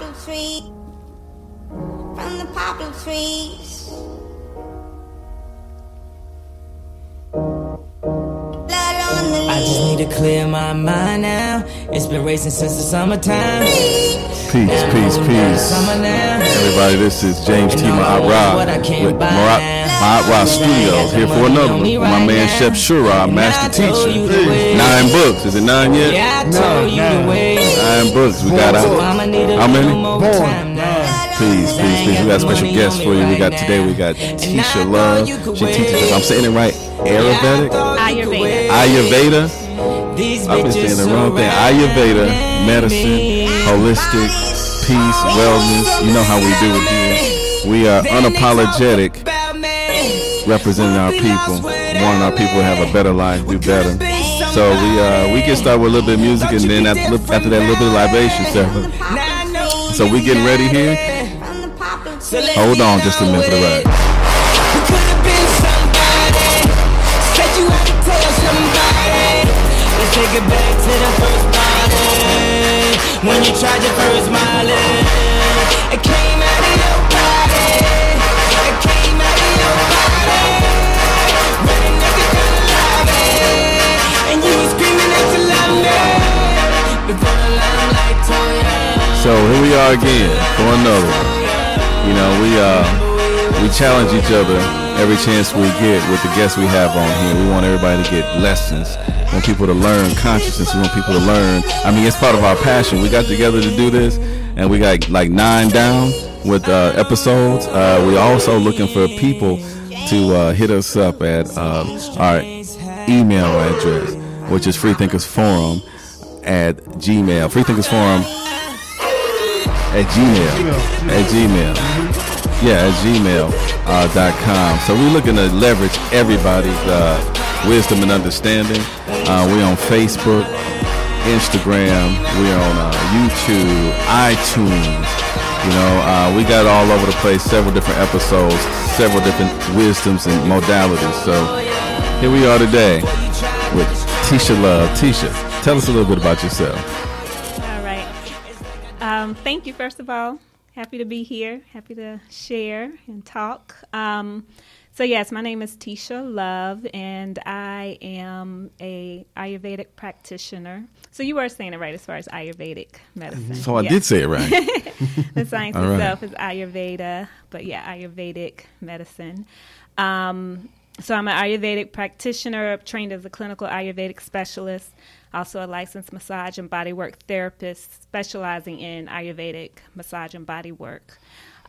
poplar from the poplar trees. I just need to clear my mind now. It's been racing since the summertime. Peace, peace, peace. Everybody, this is James T. Mahat with Marat, Mahat Studios here for another one. with My man Chef Shura, master teacher. Nine books. Is it nine yet? Nine books. We got out. How many? Please, please, please. We got special guests for you. We got today. We got Tisha Love. She teaches us. I'm saying it right. Ayurvedic. Ayurveda. Ayurveda. I've been saying the wrong thing. Ayurveda, medicine, holistic, peace, wellness. You know how we do it here. We are unapologetic, representing our people, wanting our people to have a better life, do better. So we uh, we get started with a little bit of music, and then after, after that, a little bit of libation. So, so we getting ready here. Hold on just a minute for the ride. Take it back to the first When you tried your first It came out of your body So here we are again for another one. You know, we uh we challenge each other every chance we get with the guests we have on here. We want everybody to get lessons. Want people to learn consciousness. We want people to learn. I mean, it's part of our passion. We got together to do this, and we got like nine down with uh, episodes. Uh, we also looking for people to uh, hit us up at uh, our email address, which is freethinkersforum at gmail. Freethinkersforum at gmail at gmail yeah at gmail uh, so we're looking to leverage everybody's uh, wisdom and understanding uh, we're on facebook instagram we're on uh, youtube itunes you know uh, we got all over the place several different episodes several different wisdoms and modalities so here we are today with tisha love tisha tell us a little bit about yourself All right. Um, thank you, first of all. Happy to be here. Happy to share and talk. Um, so yes, my name is Tisha Love, and I am a Ayurvedic practitioner. So you were saying it right as far as Ayurvedic medicine. so i did say it right the science right. itself is Ayurveda, but yeah, Ayurvedic medicine. Um, so I'm an Ayurvedic practitioner, trained as a clinical Ayurvedic specialist, also a licensed massage and bodywork therapist, specializing in Ayurvedic massage and bodywork.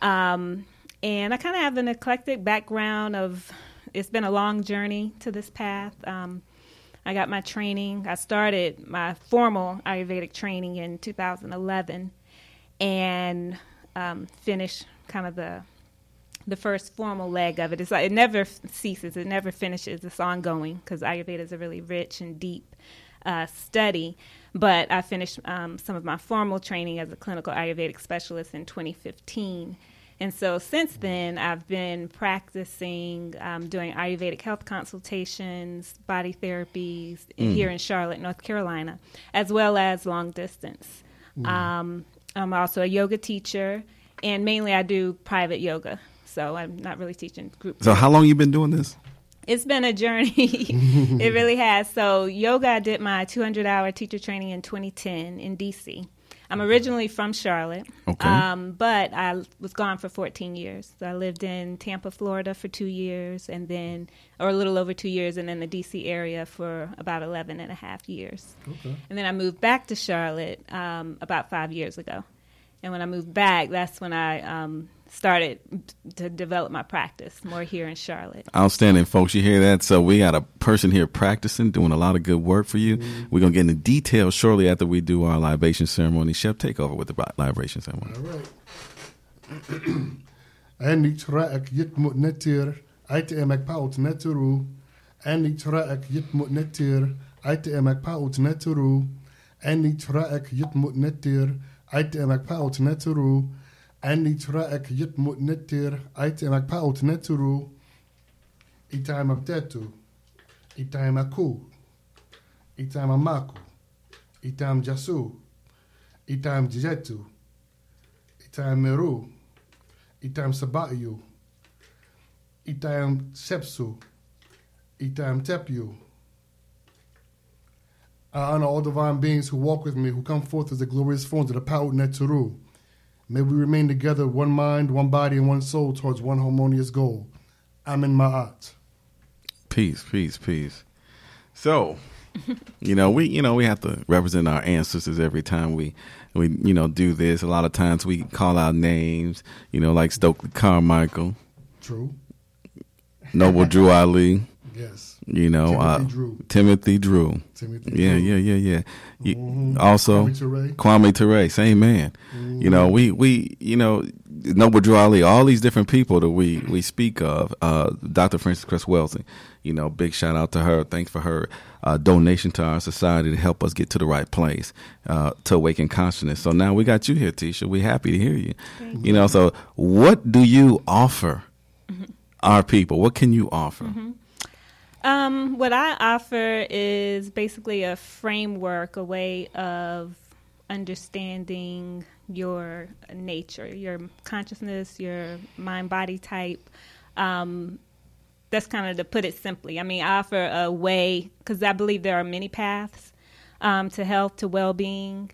Um, and I kind of have an eclectic background of. It's been a long journey to this path. Um, I got my training. I started my formal Ayurvedic training in 2011 and um, finished kind of the the first formal leg of it. It's like it never ceases. It never finishes. It's ongoing because Ayurveda is a really rich and deep uh, study. But I finished um, some of my formal training as a clinical Ayurvedic specialist in 2015. And so since then, I've been practicing um, doing Ayurvedic health consultations, body therapies here in Charlotte, North Carolina, as well as long distance. Um, I'm also a yoga teacher, and mainly I do private yoga. So I'm not really teaching group. So how long you been doing this? It's been a journey. it really has. So yoga, I did my 200 hour teacher training in 2010 in DC. I'm originally from Charlotte, Okay. um, but I was gone for 14 years. So I lived in Tampa, Florida for two years, and then, or a little over two years, and then the DC area for about 11 and a half years. And then I moved back to Charlotte um, about five years ago. And when I moved back, that's when I um, started to develop my practice more here in Charlotte. Outstanding, folks. You hear that? So we got a person here practicing, doing a lot of good work for you. Mm-hmm. We're gonna get into details shortly after we do our libation ceremony. Chef, take over with the bi- libation ceremony. En niet raak jit moet netir, uit emek paut neturu. En niet raak jit moet netir, uit emek paut neturu. En niet raak jit moet netir, uit emek paut neturu. En niet raak jit moet netir, uit emek paut neturu. Itaima tetu, itaima ku, itaima maku, itam jasu, itam jetu, Itam Meru, Itam Sabayu, Itam Sepsu, Itam Tepu. I honor all divine beings who walk with me, who come forth as the glorious forms of the Pa'ut Neturu. May we remain together, one mind, one body, and one soul towards one harmonious goal. Amin Ma'at. Peace, peace, peace. So, you know, we you know we have to represent our ancestors every time we we you know do this. A lot of times we call out names, you know, like Stokely Carmichael, True. Noble Drew Ali, Yes. you know, Timothy uh, Drew. Timothy Drew. Timothy Yeah, Drew. yeah, yeah, yeah. You- Mhm. Also, Kwame Ture. Kwame Ture, same man. You know, we we you know Noble Drew Ali, all these different people that we we speak of. Uh, Dr. Frances Cress Welsing, you know, big shout out to her. Thanks for her uh, donation to our society to help us get to the right place uh, to awaken consciousness. So now we got you here, Tisha. We happy to hear you. You know, so what do you offer our people? What can you offer? Um, what I offer is basically a framework, a way of understanding your nature, your consciousness, your mind body type. Um, that's kind of to put it simply. I mean, I offer a way because I believe there are many paths um, to health, to well being,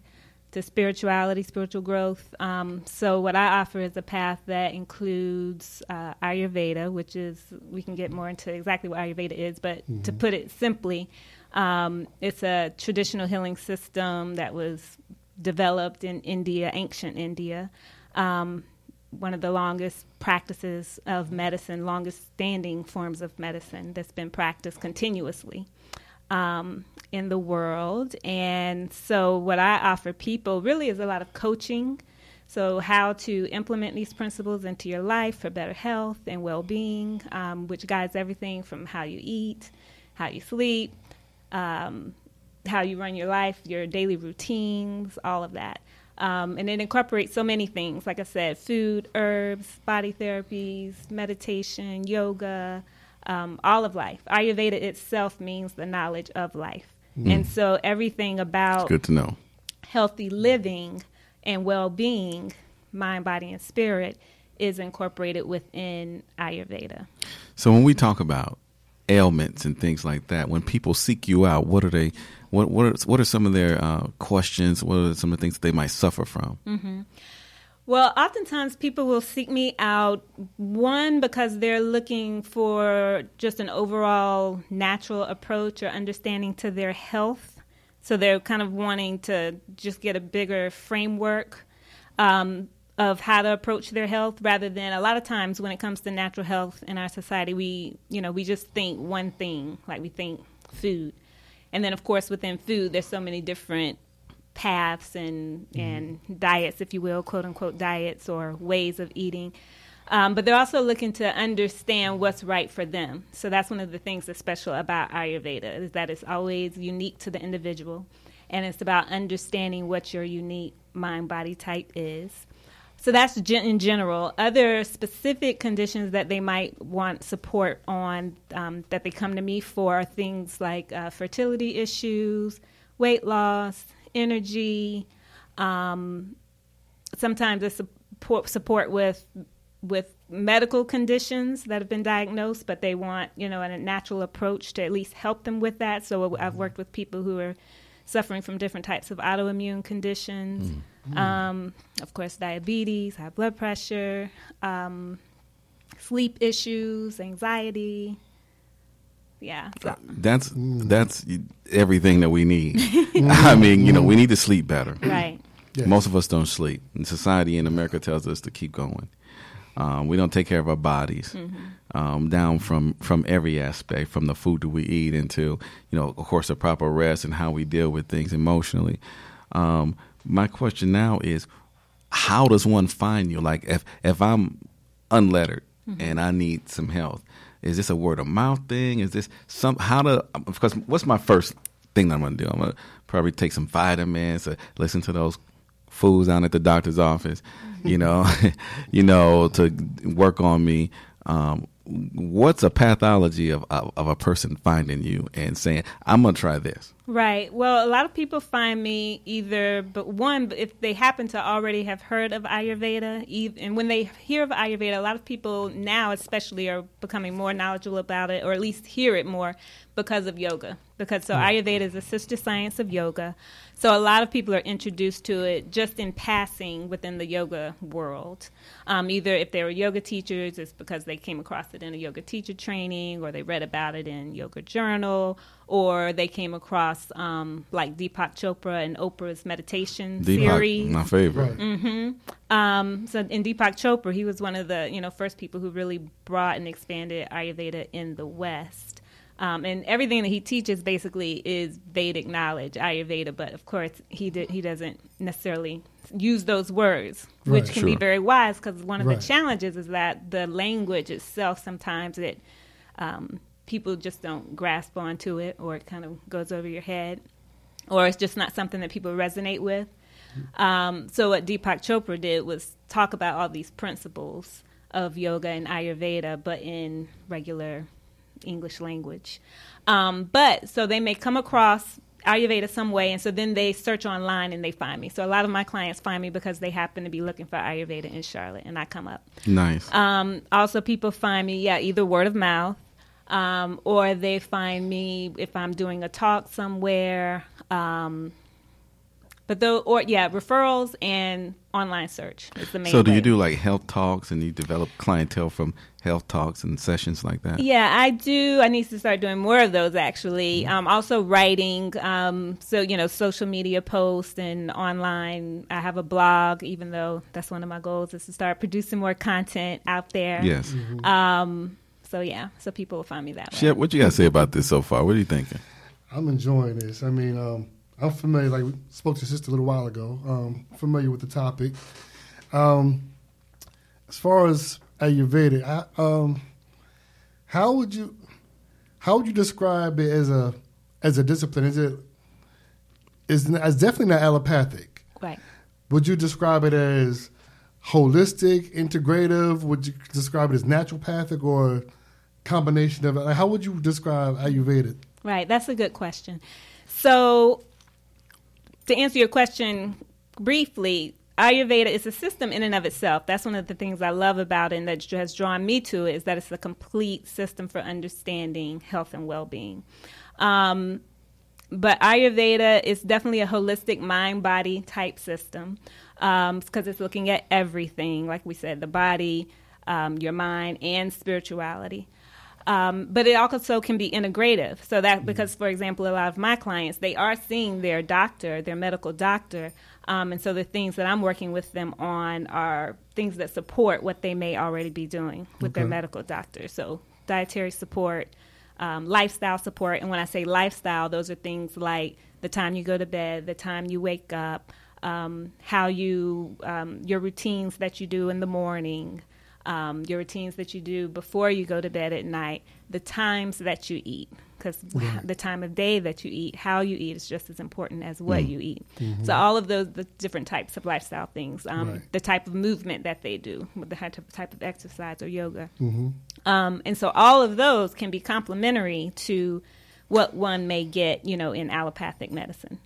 to spirituality, spiritual growth. Um, so, what I offer is a path that includes uh, Ayurveda, which is, we can get more into exactly what Ayurveda is, but to put it simply, um, it's a traditional healing system that was developed in India, ancient India. Um, one of the longest practices of medicine, longest standing forms of medicine that's been practiced continuously um, in the world. And so, what I offer people really is a lot of coaching. So, how to implement these principles into your life for better health and well being, um, which guides everything from how you eat, how you sleep, um, how you run your life, your daily routines, all of that. Um, and it incorporates so many things, like I said, food, herbs, body therapies, meditation, yoga, um, all of life. Ayurveda itself means the knowledge of life. And so everything about Good to know. healthy living and well being, mind, body, and spirit, is incorporated within Ayurveda. So when we talk about ailments and things like that, when people seek you out, what are they? What what are, what are some of their uh, questions? What are some of the things that they might suffer from? Well, oftentimes people will seek me out, one, because they're looking for just an overall natural approach or understanding to their health. So they're kind of wanting to just get a bigger framework um, of how to approach their health rather than a lot of times when it comes to natural health in our society, we, you know, we just think one thing, like we think food. And then, of course, within food, there's so many different paths and and diets, if you will, quote unquote diets or ways of eating. Um, but they're also looking to understand what's right for them. So that's one of the things that's special about Ayurveda is that it's always unique to the individual, and it's about understanding what your unique mind body type is. So that's in general. Other specific conditions that they might want support on um, that they come to me for are things like uh, fertility issues, weight loss, energy. Um, sometimes it's support, support with with medical conditions that have been diagnosed, but they want you know a natural approach to at least help them with that. So I've worked with people who are suffering from different types of autoimmune conditions. Um, of course, diabetes, high blood pressure, um, sleep issues, anxiety. Yeah. That's that's everything that we need. I mean, you know, we need to sleep better. right. Yes. Most of us don't sleep. And society in America tells us to keep going. Um, we don't take care of our bodies um, down from from every aspect, from the food that we eat into, you know, of course, the proper rest and how we deal with things emotionally. Um, my question now is, how does one find you? Like, if if I'm unlettered and I need some help, is this a word of mouth thing? Is this some how to? Because what's my first thing that I'm gonna do? I'm gonna probably take some vitamins, listen to those fools down at the doctor's office, you know, you know, to work on me. Um, what's a pathology of, of of a person finding you and saying, "I'm gonna try this. Right. Well, a lot of people find me either, but one, if they happen to already have heard of Ayurveda, and when they hear of Ayurveda, a lot of people now, especially, are becoming more knowledgeable about it, or at least hear it more because of yoga. Because so Ayurveda is a sister science of yoga. So a lot of people are introduced to it just in passing within the yoga world. Um, either if they were yoga teachers, it's because they came across it in a yoga teacher training, or they read about it in Yoga Journal, or they came across um, like Deepak Chopra and Oprah's meditation series. My favorite. Right. Um, so in Deepak Chopra, he was one of the you know first people who really brought and expanded Ayurveda in the West. Um, and everything that he teaches basically is Vedic knowledge, Ayurveda. But of course, he did, he doesn't necessarily use those words, which Right. can be very wise because one of Right. the challenges is that the language itself sometimes it um, people just don't grasp onto it, or it kind of goes over your head, or it's just not something that people resonate with. Um, so what Deepak Chopra did was talk about all these principles of yoga and Ayurveda, but in regular English language. Um, but so they may come across Ayurveda some way, and so then they search online and they find me. So a lot of my clients find me because they happen to be looking for Ayurveda in Charlotte, and I come up. Nice. Um, also, people find me, yeah, either word of mouth, um, or they find me if I'm doing a talk somewhere. Um, but though, or yeah, referrals and online search is the main. so do you do like health talks and you develop clientele from health talks and sessions like that? Yeah, I do. I need to start doing more of those actually. Um, also writing. Um, so you know, social media posts and online. I have a blog, even though that's one of my goals is to start producing more content out there. Yes. Um, so yeah, so people will find me that way. Chef, what you got to say about this so far? What are you thinking? I'm enjoying this. I mean, um, I'm familiar. Like we spoke to your sister a little while ago. Um, familiar with the topic. Um, as far as Ayurvedic, I, um, how would you how would you describe it as a as a discipline? Is it is it's definitely not allopathic. Right. Would you describe it as holistic, integrative? Would you describe it as naturopathic or combination of? Like, how would you describe Ayurvedic? Right, that's a good question. So, to answer your question briefly, Ayurveda is a system in and of itself. That's one of the things I love about it and that has drawn me to it is that it's a complete system for understanding health and well being. Um, but Ayurveda is definitely a holistic mind body type system because it's looking at everything, like we said, the body, um, your mind, and spirituality. Um, but it also can be integrative. So that because, for example, a lot of my clients they are seeing their doctor, their medical doctor, um, and so the things that I'm working with them on are things that support what they may already be doing with their medical doctor. So dietary support, um, lifestyle support, and when I say lifestyle, those are things like the time you go to bed, the time you wake up, um, how you um, your routines that you do in the morning um, your routines that you do before you go to bed at night, the times that you eat, because the time of day that you eat, how you eat is just as important as what you eat. So all of those the different types of lifestyle things, um, Right. the type of movement that they do, with the type of- type of exercise or yoga, Mm-hmm. um, and so all of those can be complementary to what one may get, you know, in allopathic medicine.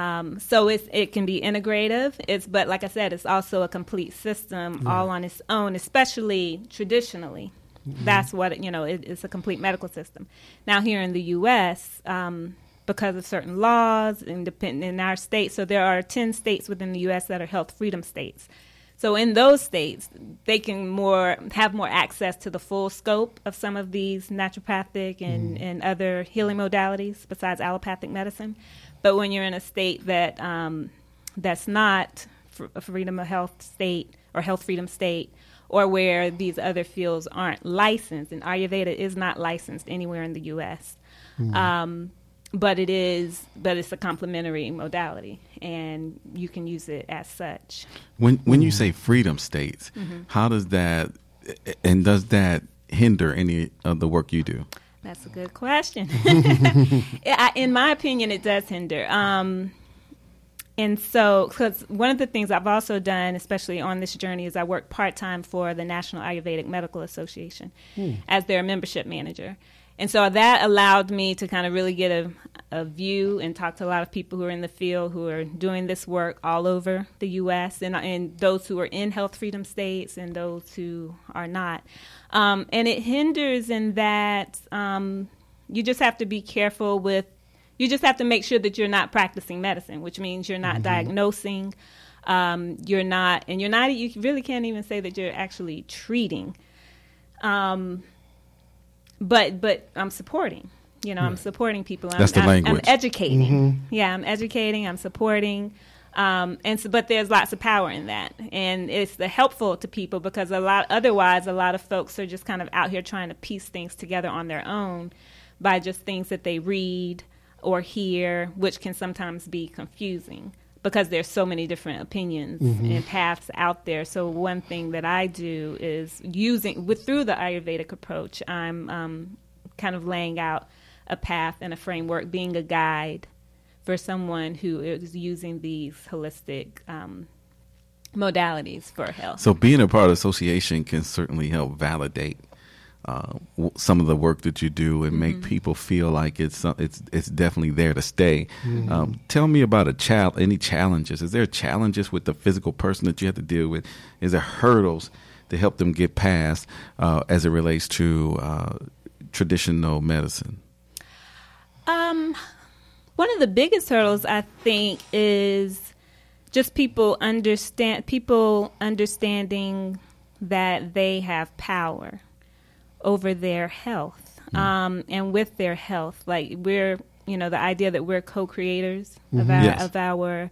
Um, so it's, it can be integrative. It's but like I said, it's also a complete system all on its own, especially traditionally. That's what you know. It, it's a complete medical system. Now here in the U.S., um, because of certain laws and depend in our state, so there are ten states within the U.S. that are health freedom states. So in those states, they can more have more access to the full scope of some of these naturopathic and, and other healing modalities besides allopathic medicine. But when you're in a state that um, that's not a freedom of health state or health freedom state, or where these other fields aren't licensed, and Ayurveda is not licensed anywhere in the U.S. Um, but it is, but it's a complementary modality, and you can use it as such. When when you say freedom states, Mm-hmm. how does that and does that hinder any of the work you do? That's a good question. In my opinion, it does hinder. Um, and so, because one of the things I've also done, especially on this journey, is I work part time for the National Ayurvedic Medical Association as their membership manager. And so that allowed me to kind of really get a of view and talk to a lot of people who are in the field who are doing this work all over the U.S. and, and those who are in health freedom states and those who are not. Um, and it hinders in that um, you just have to be careful with, you just have to make sure that you're not practicing medicine, which means you're not diagnosing. Um, you're not, and you're not, you really can't even say that you're actually treating. Um, but but I'm supporting. You know, I'm supporting people. I'm, That's the I'm, language. I'm educating. Yeah, I'm educating. I'm supporting. Um, and so, but there's lots of power in that, and it's the helpful to people because a lot. Otherwise, a lot of folks are just kind of out here trying to piece things together on their own by just things that they read or hear, which can sometimes be confusing because there's so many different opinions and paths out there. So one thing that I do is using with through the Ayurvedic approach, I'm um, kind of laying out a path and a framework, being a guide for someone who is using these holistic um, modalities for health. So being a part of the association can certainly help validate uh, w- some of the work that you do and make people feel like it's some- it's it's definitely there to stay. Um, tell me about a child. Any challenges? Is there challenges with the physical person that you have to deal with? Is there hurdles to help them get past uh, as it relates to uh, traditional medicine? Um, one of the biggest hurdles I think is just people understand people understanding that they have power over their health um, and with their health. Like we're, you know, the idea that we're co-creators of our Yes. of our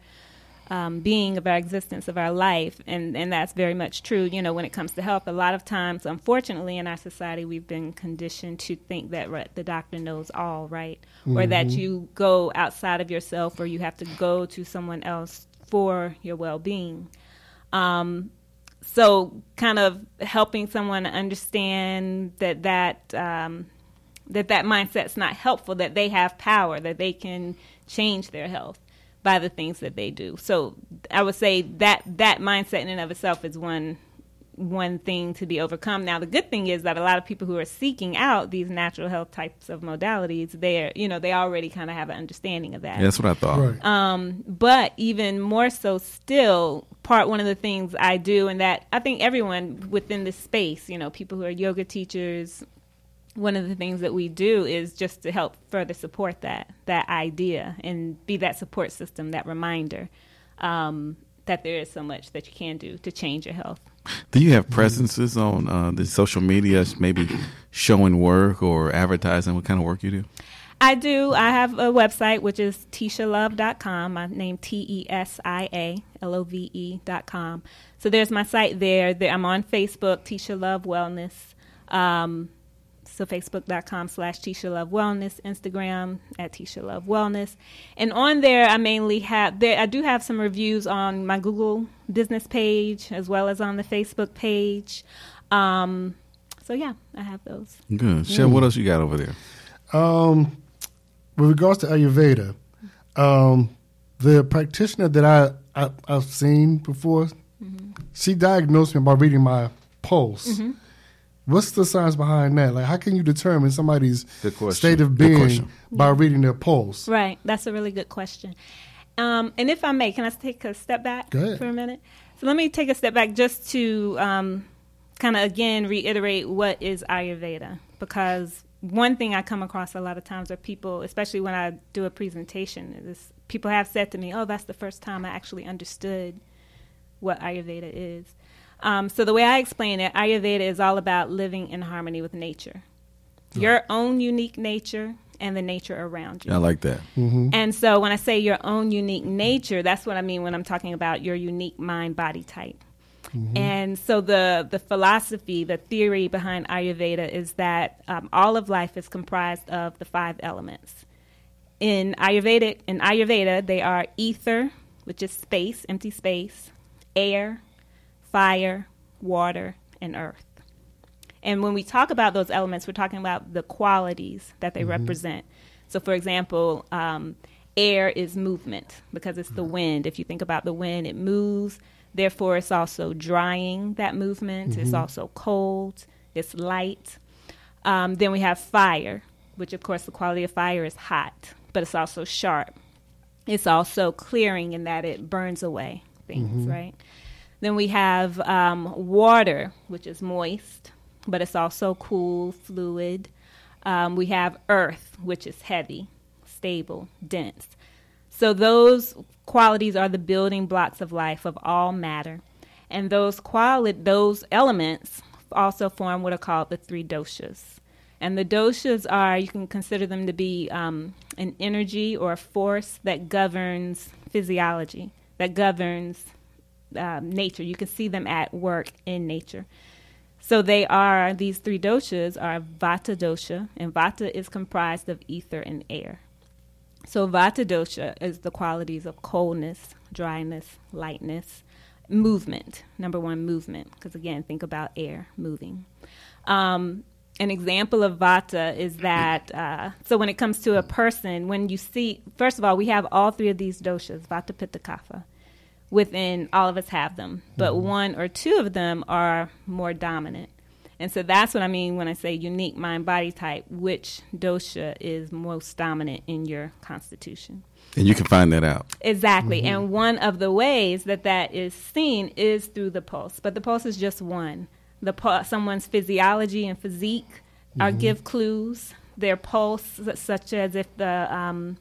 um, being of our existence of our life and and that's very much true you know when it comes to health. A lot of times unfortunately in our society we've been conditioned to think that right, the doctor knows all right? Or that you go outside of yourself or you have to go to someone else for your well-being. Um, so kind of helping someone understand that that um, that that mindset's not helpful that they have power that they can change their health by the things that they do. So i would say that that mindset in and of itself is one one thing to be overcome now the good thing is that a lot of people who are seeking out these natural health types of modalities they're you know they already kind of have an understanding of that Yeah, that's what I thought. Right. um, but even more so still part one of the things i do and that i think everyone within this space you know people who are yoga teachers one of the things that we do is just to help further support that that idea and be that support system that reminder um, that there is so much that you can do to change your health Do you have presences on uh, the social media, maybe showing work or advertising? What kind of work you do? I do. I have a website which is tishalove.com. My name T E S I A L O V E dot com. So there's my site there. There- I'm on Facebook, Tisha Love Wellness. Um, so facebook.com slash Tisha Love Wellness, Instagram at Tisha Love Wellness. And on there I mainly have there I do have some reviews on my Google business page as well as on the Facebook page. Um, so yeah, I have those. Good. Chef, what else you got over there? Um, with regards to Ayurveda, um, the practitioner that I, I I've seen before, she diagnosed me by reading my pulse. What's the science behind that? Like, how can you determine somebody's state of being question. by reading their pulse? Right. That's a really good question. Um, and if I may, can I take a step back for a minute? So let me take a step back just to um, kind of again reiterate what is Ayurveda. Because one thing I come across a lot of times are people, especially when I do a presentation, is people have said to me, oh, that's the first time I actually understood what Ayurveda is. Um, so the way I explain it, Ayurveda is all about living in harmony with nature, your own unique nature and the nature around you. I like that. And so when I say your own unique nature, that's what I mean when I'm talking about your unique mind body type. And so the the philosophy, the theory behind Ayurveda is that um, all of life is comprised of the five elements. In Ayurvedic, in Ayurveda, they are ether, which is space, empty space, air, fire, water, and earth. And when we talk about those elements, we're talking about the qualities that they represent. So, for example, um, air is movement because it's the wind. If you think about the wind, it moves. Therefore, it's also drying that movement. It's also cold. It's light. Um, then we have fire, which, of course, the quality of fire is hot. But but it's also sharp. It's also clearing in that it burns away things, right? Then we have um, water, which is moist, but it's also cool, fluid. Um, we have earth, which is heavy, stable, dense. So those qualities are the building blocks of life of all matter, and those quali- those elements also form what are called the three doshas. And the doshas are you can consider them to be um, an energy or a force that governs physiology, that governs um, nature. You can see them at work in nature. So they are these three doshas are Vata dosha, and Vata is comprised of ether and air. So Vata dosha is the qualities of coldness, dryness, lightness, movement. Number one, movement, because again, think about air moving. Um, an example of Vata is that uh, so when it comes to a person, when you see, first of all, we have all three of these doshas, Vata, Pitta, Kapha. Within all of us have them, but mm-hmm. one or two of them are more dominant. And so that's what I mean when I say unique mind body type, which dosha is most dominant in your constitution. And you can find that out. Exactly. Mm-hmm. And one of the ways that that is seen is through the pulse. But the pulse is just one. The pu- someone's physiology and physique are mm-hmm. give clues. Their pulse, such as if the um,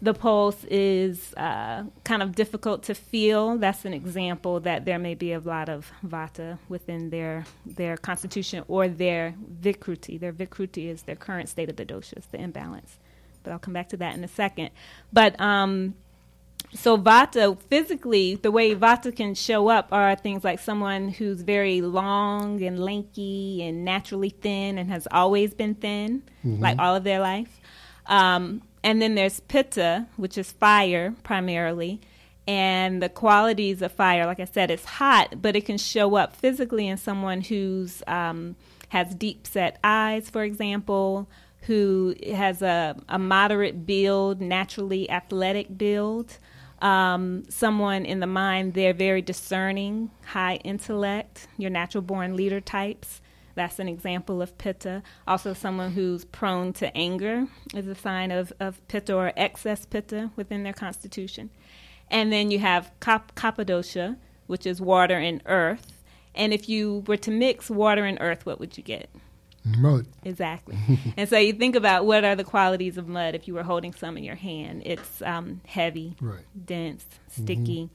the pulse is uh, kind of difficult to feel. That's an example that there may be a lot of vata within their their constitution or their vikruti. Their vikruti is their current state of the doshas, the imbalance. But I'll come back to that in a second. But um, so vata physically the way vata can show up are things like someone who's very long and lanky and naturally thin and has always been thin like all of their life um, and then there's pitta which is fire primarily and the qualities of fire like i said it's hot but it can show up physically in someone who's um, has deep set eyes for example who has a, a moderate build naturally athletic build um, someone in the mind, they're very discerning, high intellect, your natural born leader types. That's an example of pitta. Also, someone who's prone to anger is a sign of, of pitta or excess pitta within their constitution. And then you have kap- kapha dosha, which is water and earth. And if you were to mix water and earth, what would you get? Mud. Exactly. and so you think about what are the qualities of mud if you were holding some in your hand. It's um, heavy, Right. dense, sticky.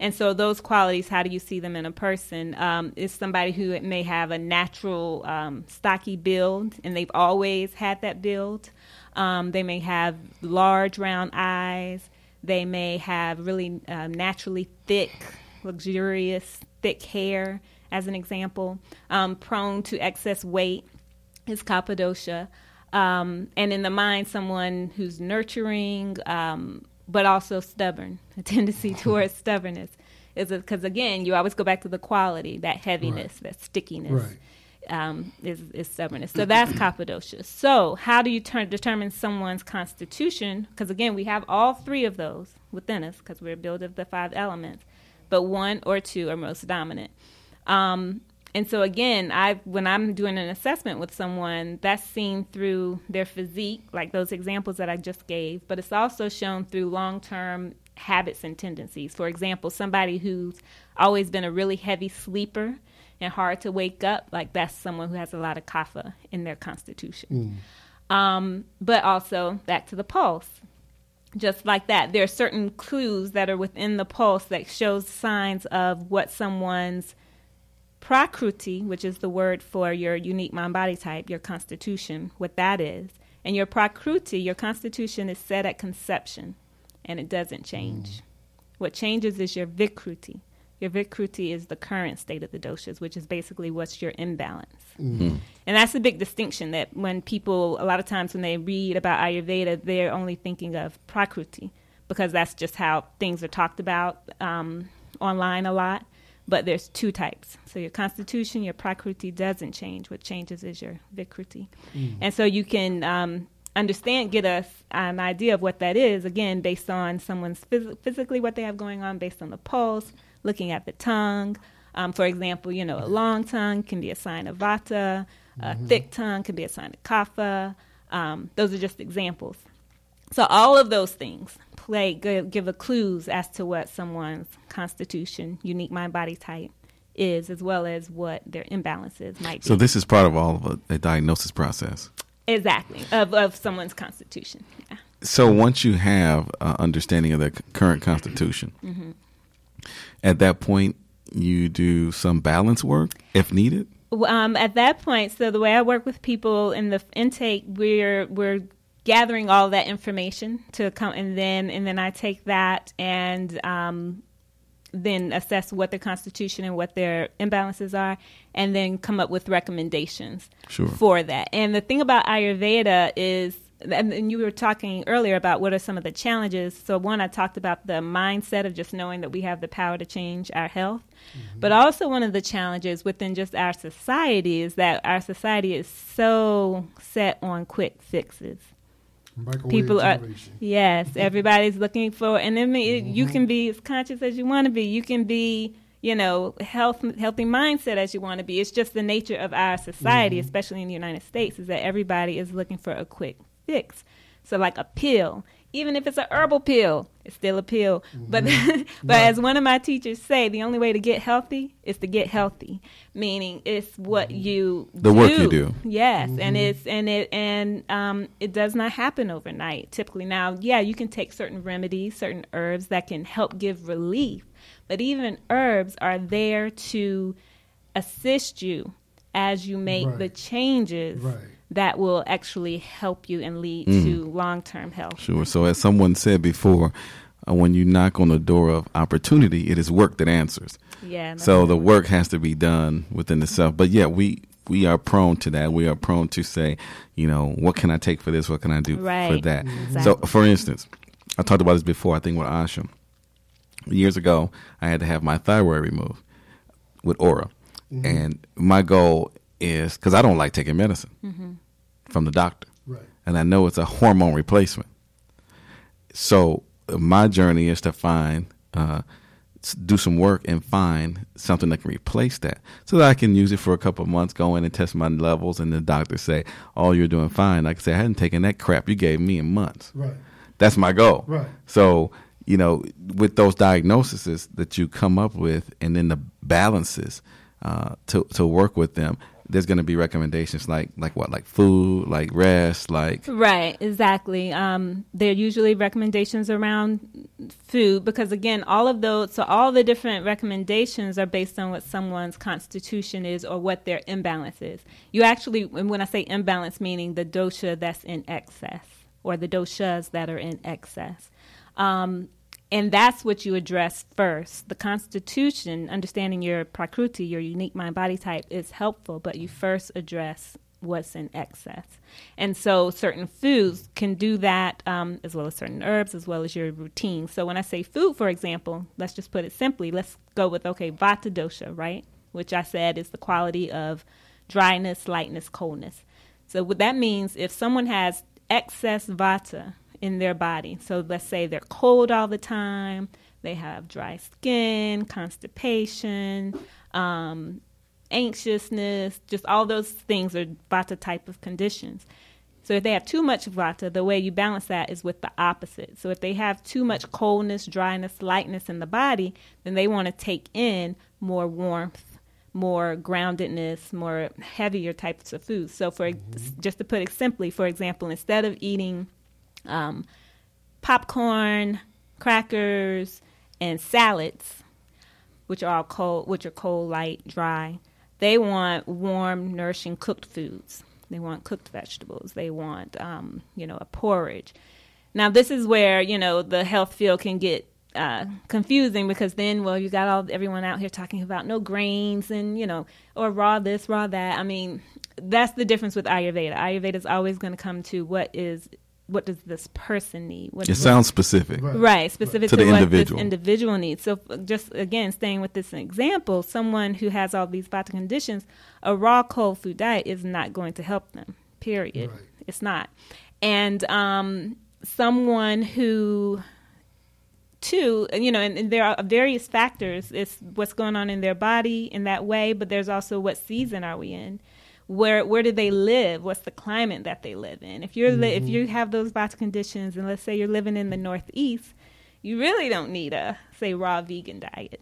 And so those qualities, how do you see them in a person? Um, is somebody who may have a natural um, stocky build, and they've always had that build. Um, they may have large round eyes. They may have really um, naturally thick, luxurious, thick hair, as an example. Um, prone to excess weight is kapha dosha. Um, and in the mind, someone who's nurturing, um, but also stubborn, a tendency towards stubbornness. Is because again, you always go back to the quality, that heaviness, that stickiness. Right. Um, is, is stubbornness. So that's kapha dosha. So how do you turn, determine someone's constitution? Because again, we have all three of those within us because we're built of the five elements, but one or two are most dominant. Um, and so again, I when I'm doing an assessment with someone, that's seen through their physique, like those examples that I just gave, but it's also shown through long-term habits and tendencies. For example, somebody who's always been a really heavy sleeper and hard to wake up, like that's someone who has a lot of kapha in their constitution. Um, but also back to the pulse just like that there are certain clues that are within the pulse that shows signs of what someone's prakruti which is the word for your unique mind body type your constitution what that is. And your prakruti your constitution is set at conception and it doesn't change. Mm. What changes is your vikruti your vikruti is the current state of the doshas which is basically what's your imbalance. Mm. Hmm. And that's a big distinction that when people, a lot of times when they read about Ayurveda, they're only thinking of Prakruti because that's just how things are talked about um, online a lot. But there's two types. So your constitution, your Prakruti doesn't change. What changes is your Vikruti. And so you can um, understand, get a, an idea of what that is, again, based on someone's phys- physically what they have going on, based on the pulse, looking at the tongue. Um, for example, you know, a long tongue can be a sign of vata, a thick tongue can be a sign of kapha. Um, those are just examples. So all of those things play give, give a clues as to what someone's constitution, unique mind body type is, as well as what their imbalances might be. So this is part of all of a, a diagnosis process. exactly of of someone's constitution. Yeah. So once you have uh, understanding of the current constitution, at that point you do some balance work if needed. um, at that point, so the way I work with people in the intake, we're we're gathering all that information to come, and then and then I take that and um, then assess what their constitution and what their imbalances are, and then come up with recommendations Sure. for that. And the thing about Ayurveda is, and, and you were talking earlier about what are some of the challenges. So one, I talked about the mindset of just knowing that we have the power to change our health, but also one of the challenges within just our society is that our society is so set on quick fixes Microwave people are yes everybody's looking for and then it- you mm-hmm. can be as conscious as you want to be. You can be you know health healthy mindset as you want to be. It's just the nature of our society mm-hmm. especially in the united states is that everybody is looking for a quick fix. So like a pill even if it's a herbal pill it's still a pill mm-hmm. but but as one of my teachers say the only way to get healthy is to get healthy meaning it's what mm-hmm. you The work you do. Yes, and mm-hmm. it's and it and um, it does not happen overnight. Typically, now, yeah, you can take certain remedies, certain herbs that can help give relief, but even herbs are there to assist you as you make the changes Right. That will actually help you and lead Mm. to long term health. Sure. So as someone said before, uh, when you knock on the door of opportunity, it is work that answers. Yeah. So that's- the work has to be done within the self. But yeah, we we are prone to that. We are prone to say, you know, what can I take for this? What can I do for that? Exactly. So, for instance, I talked about this before. I think with Asha years ago, I had to have my thyroid removed with Aura, and my goal is because I don't like taking medicine from the doctor, Right. and I know it's a hormone replacement. So my journey is to find, uh, do some work and find something that can replace that, so that I can use it for a couple of months, go in and test my levels, and the doctor say, "Oh, you're doing fine." I can say, "I hadn't taken that crap you gave me in months." Right. That's my goal. Right. So, you know, with those diagnoses that you come up with and then the balances uh, to to work with them, there's going to be recommendations like like what, like food, like rest, like Right, exactly. Um, there are usually recommendations around food because, again, all of those, so all the different recommendations are based on what someone's constitution is or what their imbalance is. You actually, when I say imbalance, meaning the dosha that's in excess or the doshas that are in excess. Um, and that's what you address first. The Constitution, understanding your prakruti, your unique mind body type, is helpful, but you first address what's in excess. And so certain foods can do that, um, as well as certain herbs, as well as your routine. So when I say food, for example, let's just put it simply. Let's go with, okay, vata dosha, right? Which I said is the quality of dryness, lightness, coldness. So what that means, if someone has excess vata in their body, so let's say they're cold all the time, they have dry skin, constipation, um, anxiousness, just all those things are vata type of conditions. So if they have too much vata, the way you balance that is with the opposite. So if they have too much coldness, dryness, lightness in the body, then they want to take in more warmth, more groundedness, more heavier types of foods. So for just to put it simply, for example, instead of eating um, popcorn, crackers, and salads, which are all cold, which are cold, light, dry. They want warm, nourishing, cooked foods. They want cooked vegetables. They want, um, you know, a porridge. Now, this is where you know the health field can get uh, confusing because then, well, you got all everyone out here talking about no grains and you know, or raw this, raw that. I mean, that's the difference with Ayurveda. Ayurveda is always going to come to what is what does this person need? What it is- sounds specific. Right. Right, specific To to, the what individual. this individual needs. So, just again, staying with this example, someone who has all these vata conditions, a raw cold food diet is not going to help them. Period. Right. It's not. And um, someone who, too, you know, and, and there are various factors. It's what's going on in their body in that way, but there's also what season are we in. Where where do they live? What's the climate that they live in? If you're li- if Mm-hmm. you have those vata conditions, and let's say you're living in the Northeast, you really don't need a say raw vegan diet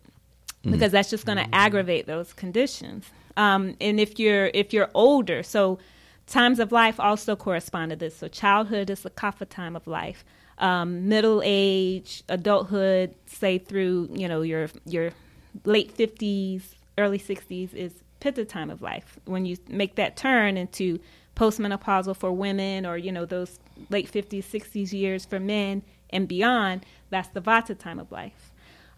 because that's just going to aggravate those conditions. Um, and if you're if you're older, so times of life also correspond to this. So childhood is the kapha time of life. Um, middle age, adulthood, say through you know your your late fifties, early sixties is pitta time of life. When you make that turn into postmenopausal for women, or you know those late fifties, sixties years for men and beyond, that's the vata time of life.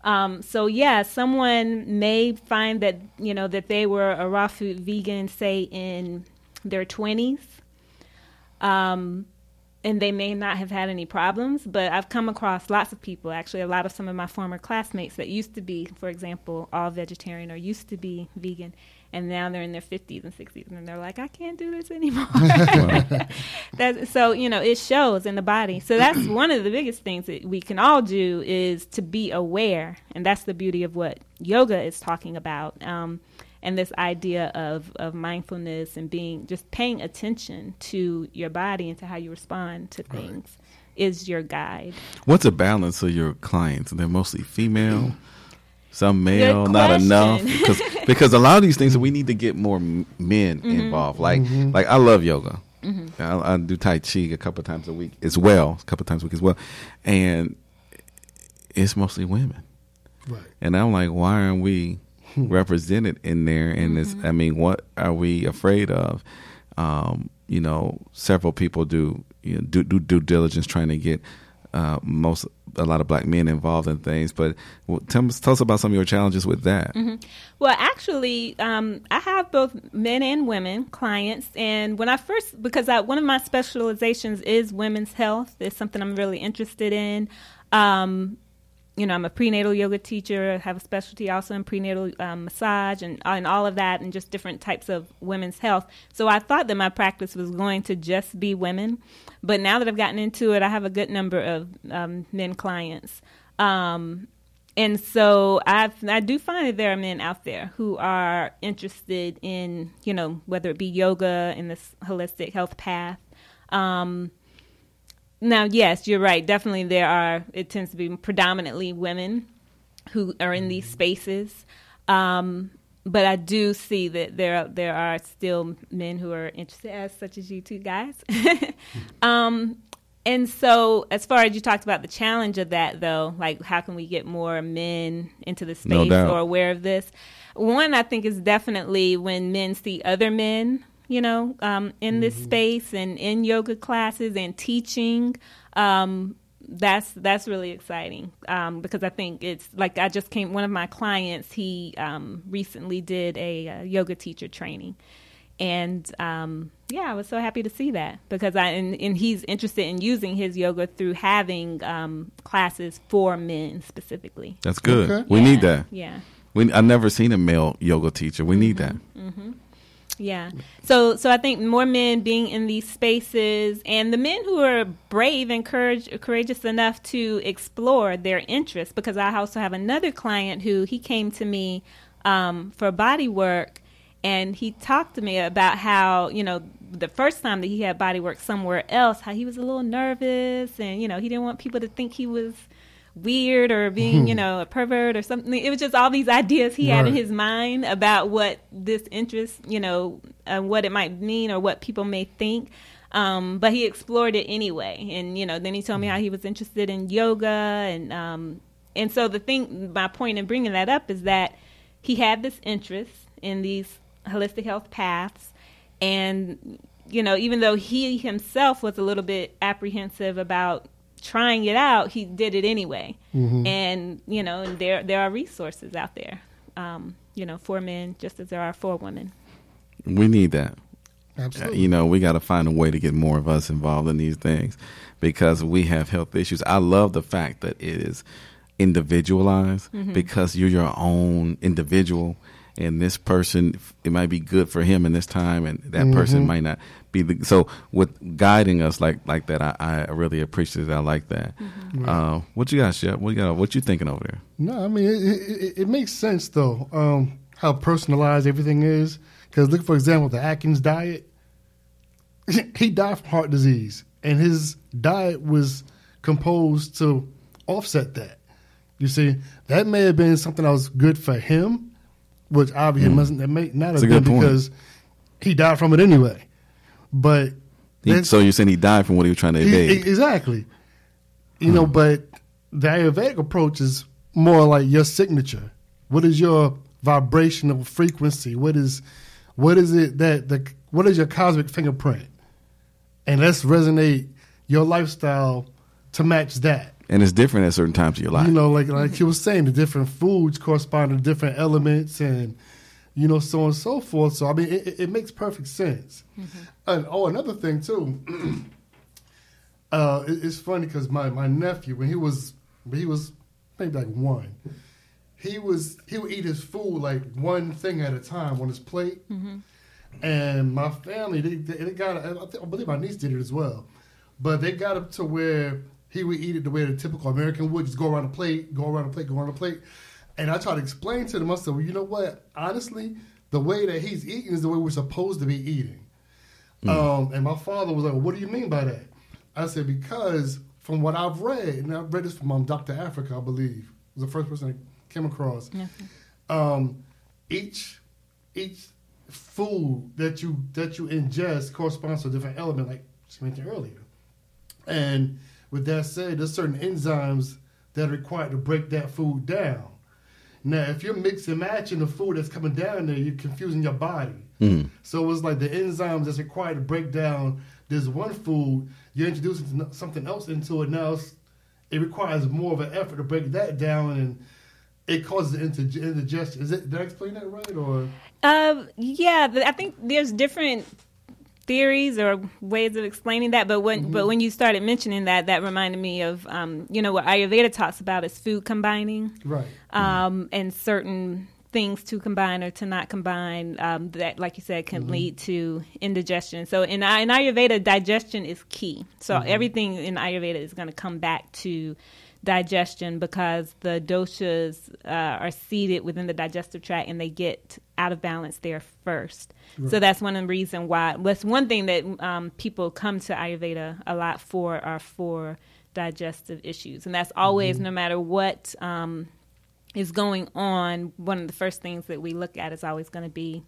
Um, so yeah, someone may find that you know that they were a raw food vegan, say in their twenties, um, and they may not have had any problems. But I've come across lots of people, actually, a lot of some of my former classmates that used to be, for example, all vegetarian or used to be vegan, and now they're in their fifties and sixties, and they're like, I can't do this anymore. That's, so you know, it shows in the body. So that's one of the biggest things that we can all do is to be aware, and that's the beauty of what yoga is talking about. Um, and this idea of, of mindfulness and being just paying attention to your body and to how you respond to things is your guide. What's a balance of your clients? They're mostly female, some male, Good not enough. Because because a lot of these things we need to get more men Mm-hmm. involved. Like like I love yoga. I, I do tai chi a couple times a week as well, a couple times a week as well, and it's mostly women. Right. And I'm like, why aren't we represented in there? And it's, I mean, what are we afraid of? Um, you know, several people do you know, do, do due diligence trying to get uh, most a lot of black men involved in things. But well, tell, us- tell us about some of your challenges with that. Well, actually, um, I have both men and women clients, and when I first, because I, one of my specializations is women's health, It's something I'm really interested in. Um, you know, I'm a prenatal yoga teacher. I have a specialty also in prenatal um, massage and and all of that, and just different types of women's health. So I thought that my practice was going to just be women, but now that I've gotten into it, I have a good number of um, men clients. Um, and so I I do find that there are men out there who are interested in you know whether it be yoga and this holistic health path. Um, now, yes, you're right. Definitely, there are. It tends to be predominantly women who are in these spaces. Um, but I do see that there there are still men who are interested, as such as you two guys. um, and so, as far as you talked about the challenge of that, though, like how can we get more men into the space doubt. or aware of this? One, I think, is definitely when men see other men, you know, um, in this space and in yoga classes and teaching. Um, that's that's really exciting um, because I think it's like I just came. One of my clients, he um, recently did a, uh yoga teacher training, and um, yeah, I was so happy to see that because I and, and he's interested in using his yoga through having um, classes for men specifically. That's good. Okay. We Yeah, need that. Yeah. We I never seen a male yoga teacher. We need that. Yeah. So so I think more men being in these spaces and the men who are brave and courage, courageous enough to explore their interests because I also have another client who he came to me um, for body work and he talked to me about how, you know, the first time that he had body work somewhere else, how he was a little nervous and, you know, he didn't want people to think he was weird or being, you know, a pervert or something. It was just all these ideas he had in his mind about what this interest, you know, uh, what it might mean or what people may think. Um, but he explored it anyway, and you know, then he told me how he was interested in yoga, and um, and so the thing, my point in bringing that up is that he had this interest in these holistic health paths, and you know, even though he himself was a little bit apprehensive about trying it out, he did it anyway. And you know, and there there are resources out there, um, you know, for men just as there are for women. We need that. Absolutely. You know, we got to find a way to get more of us involved in these things because we have health issues. I love the fact that it is individualized because you're your own individual. And this person, it might be good for him in this time, and that person might not be. The, so, with guiding us like like that, I, I really appreciate it. I like that. Uh, what you got, Chef? What you got? What you thinking over there? No, I mean it, it, it- it makes sense though. Um, how personalized everything is. Because look, for example, the Atkins diet. he died from heart disease, and his diet was composed to offset that. You see, that may have been something that was good for him, which obviously mustn't. It hmm. may not That's have a been good point. because he died from it anyway. But He- so you're saying he died from what he was trying to evade? e- exactly. You know, hmm. but the Ayurvedic approach is more like your signature. What is your vibrational frequency? What is what is it that the what is your cosmic fingerprint? And let's resonate your lifestyle to match that. And it's different at certain times of your life. You know, like like he was saying, the different foods correspond to different elements, and you know, so on and so forth. So I mean, it, it- it makes perfect sense. And oh, another thing too. uh, it, it's funny because my my nephew, when he was when he was maybe like one, he was he would eat his food like one thing at a time on his plate. And my family, they, they, they got, I, think, I believe my niece did it as well, but they got up to where he would eat it the way the typical American would, just go around the plate, go around the plate, go around the plate. And I tried to explain to them, I said, well, you know what? Honestly, the way that he's eating is the way we're supposed to be eating. Um, and my father was like, well, what do you mean by that? I said, because from what I've read, and I've read this from um, Dr. Afrika, I believe, was the first person I came across. Um, each each food that you that you ingest corresponds to a different element, like she mentioned earlier. And with that said, there's certain enzymes that are required to break that food down. Now, if you're mixing and matching the food that's coming down there, you're confusing your body. So it's like the enzymes that's required to break down this one food, you're introducing something else into it. Now it's, it requires more of an effort to break that down, and it causes indig- indigestion. Is it? Did I explain that right? Or Um, yeah, I think there's different theories or ways of explaining that. But when but when you started mentioning that, that reminded me of um, you know what Ayurveda talks about is food combining, right? um, and certain things to combine or to not combine um, that, like you said, can lead to indigestion. So in, in Ayurveda, digestion is key. So everything in Ayurveda is going to come back to digestion because the doshas uh, are seated within the digestive tract and they get out of balance there first. So that's one of the reason why. That's one thing that um, people come to Ayurveda a lot for are for digestive issues, and that's always no matter what. Um, is going on, one of the first things that we look at is always going to be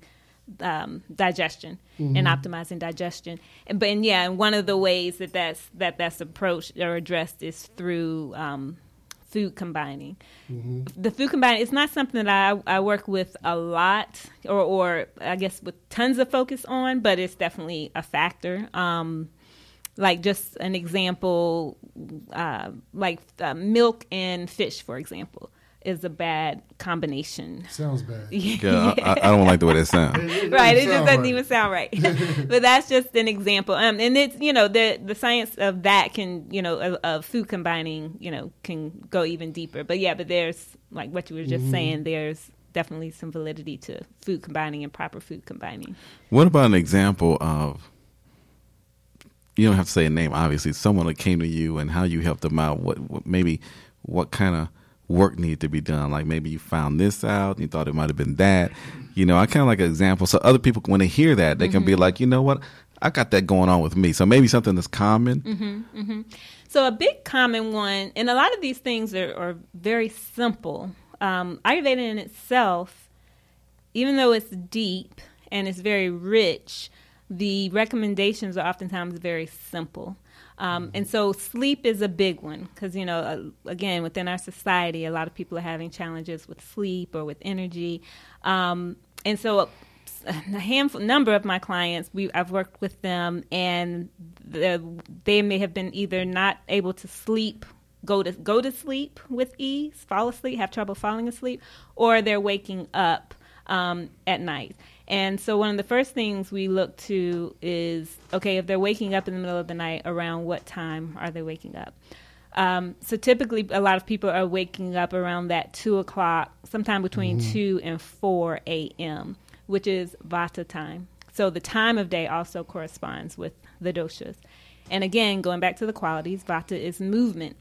um, digestion and optimizing digestion. And but and yeah, and one of the ways that that's that that's approached or addressed is through um, food combining. The food combining it's not something that I, I work with a lot or or I guess with tons of focus on, but it's definitely a factor. Um, like just an example, uh, like uh, milk and fish, for example, is a bad combination. Sounds bad. Yeah, I, I don't like the way that sounds. right, it just sound doesn't right. even sound right. but that's just an example. Um, and it's you know the the science of that can you know of, of food combining you know can go even deeper. But yeah, but there's like what you were just saying. There's definitely some validity to food combining and proper food combining. What about an example of? You don't have to say a name, obviously. Someone that came to you and how you helped them out. What, what maybe what kind of work needed to be done? Like maybe you found this out and you thought it might have been that. You know, I kind of like an example. So other people, when they hear that, they can be mm-hmm. like, you know what, I got that going on with me. So maybe something that's common. Mm-hmm, mm-hmm. So a big common one, and a lot of these things are, are very simple. Um, Ayurveda in itself, even though it's deep and it's very rich, the recommendations are oftentimes very simple. Um, and so sleep is a big one because, you know, uh, again, within our society, a lot of people are having challenges with sleep or with energy. Um, and so a handful number of my clients we I've worked with them and the, they may have been either not able to sleep go to go to sleep with ease fall asleep have trouble falling asleep or they're waking up um, at night and so one of the first things we look to is okay if they're waking up in the middle of the night around what time are they waking up um, so typically, a lot of people are waking up around that two o'clock, sometime between two and four a.m., which is Vata time. So the time of day also corresponds with the doshas. And again, going back to the qualities, Vata is movement,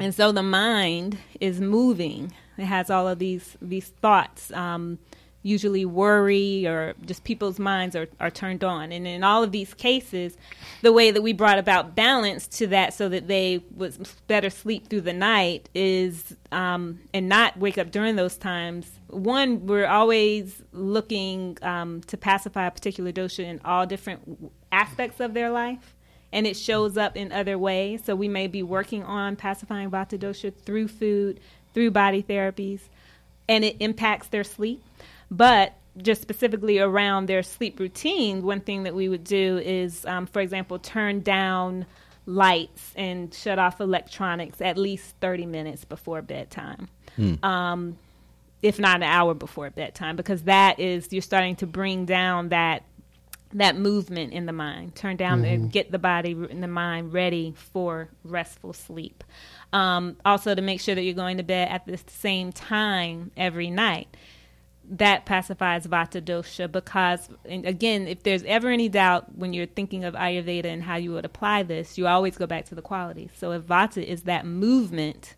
and so the mind is moving. It has all of these these thoughts. Um, usually worry or just people's minds are, are turned on. And in all of these cases, the way that we brought about balance to that so that they would better sleep through the night is, um, and not wake up during those times. One, we're always looking um, to pacify a particular dosha in all different aspects of their life. And it shows up in other ways. So we may be working on pacifying Vata dosha through food, through body therapies, and it impacts their sleep. But just specifically around their sleep routine, one thing that we would do is, um, for example, turn down lights and shut off electronics at least 30 minutes before bedtime. Um, if not an hour before bedtime, because that is you're starting to bring down that that movement in the mind. Turn down and get the body and the mind ready for restful sleep. Um, also, to make sure that you're going to bed at the same time every night. That pacifies Vata dosha because, again, if there's ever any doubt when you're thinking of Ayurveda and how you would apply this, you always go back to the qualities. So, if Vata is that movement,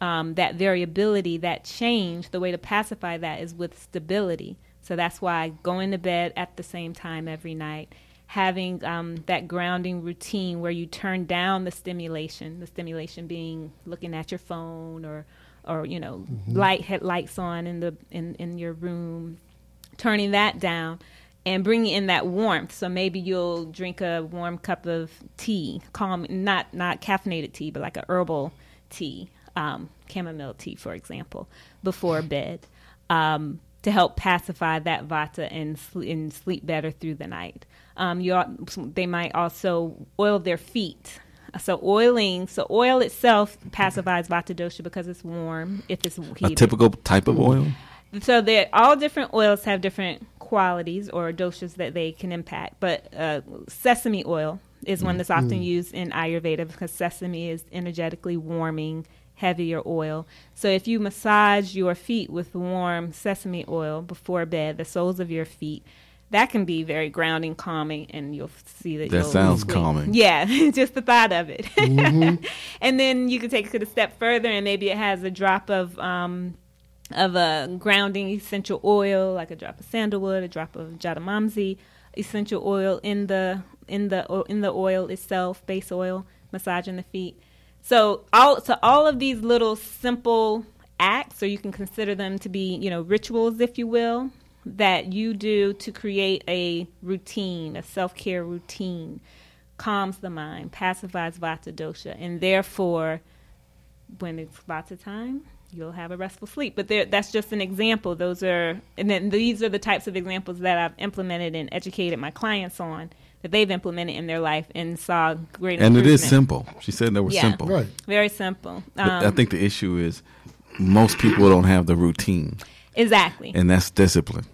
um, that variability, that change, the way to pacify that is with stability. So that's why going to bed at the same time every night, having um, that grounding routine where you turn down the stimulation, the stimulation being looking at your phone or, or you know, light had lights on in the in, in your room, turning that down and bringing in that warmth. So maybe you'll drink a warm cup of tea, calm, not not caffeinated tea, but like a herbal tea, um, chamomile tea, for example, before bed, um, to help pacify that vata and, sl- and sleep better through the night. Um, you they might also oil their feet. So oiling, so oil itself pacifies vata dosha because it's warm. If it's A typical type of oil. So that all different oils have different qualities or doshas that they can impact. But uh, sesame oil is one that's often used in Ayurveda because sesame is energetically warming, heavier oil. So if you massage your feet with warm sesame oil before bed, the soles of your feet, that can be very grounding, calming, and you'll see that. That you'll sounds sleep. calming. Yeah, just the thought of it. and then you can take it a step further, and maybe it has a drop of um, of a grounding essential oil, like a drop of sandalwood, a drop of jatamansi essential oil in the in the o- in the oil itself, base oil, massaging the feet. So all so all of these little simple acts, or you can consider them to be you know rituals, if you will, that you do to create a routine, a self care routine, calms the mind, pacifies vata dosha, and therefore when it's vata time, you'll have a restful sleep. But there, that's just an example. Those are, and then these are the types of examples that I've implemented and educated my clients on that they've implemented in their life and saw great. And it is simple. She said that was Yeah. simple. Right. Very simple. But I Um, think the issue is most people don't have the routine, exactly. and that's discipline.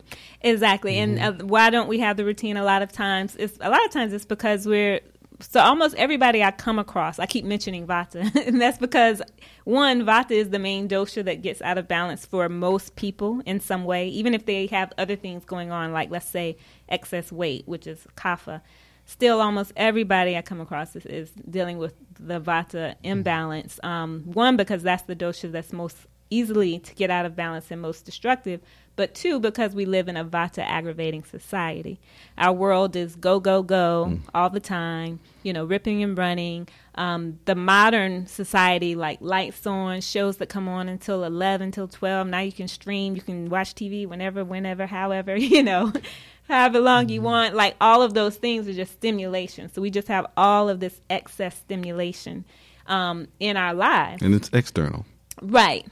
Exactly. And uh, why don't we have the routine a lot of times? It's a lot of times it's because we're so almost everybody I come across, I keep mentioning Vata, and that's because one, Vata is the main dosha that gets out of balance for most people in some way, even if they have other things going on, like let's say excess weight, which is kapha. Still, almost everybody I come across is, is dealing with the Vata imbalance. Um, one, because that's the dosha that's most easily to get out of balance and most destructive, but two, because we live in a vata aggravating society. Our world is go, go, go all the time, you know, ripping and running. Um, the modern society, like lights on, shows that come on until 11, until 12. Now you can stream, you can watch TV whenever, whenever, however, you know, however long you want. Like all of those things are just stimulation. So we just have all of this excess stimulation um, in our lives. And it's external. Right.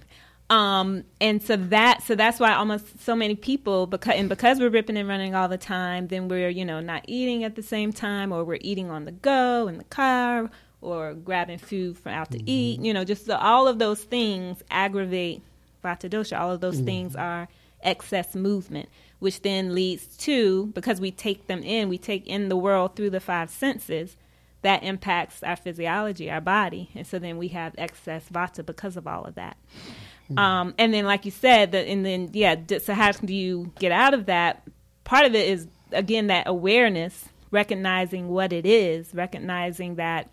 Um, and so that so that's why almost so many people because and because we're ripping and running all the time, then we're you know not eating at the same time, or we're eating on the go in the car, or grabbing food from out to eat. You know, just so all of those things aggravate vata dosha. All of those things are excess movement, which then leads to because we take them in, we take in the world through the five senses. That impacts our physiology, our body, and so then we have excess vata because of all of that. Um, and then, like you said, and then yeah. So how do you get out of that? Part of it is again that awareness, recognizing what it is, recognizing that.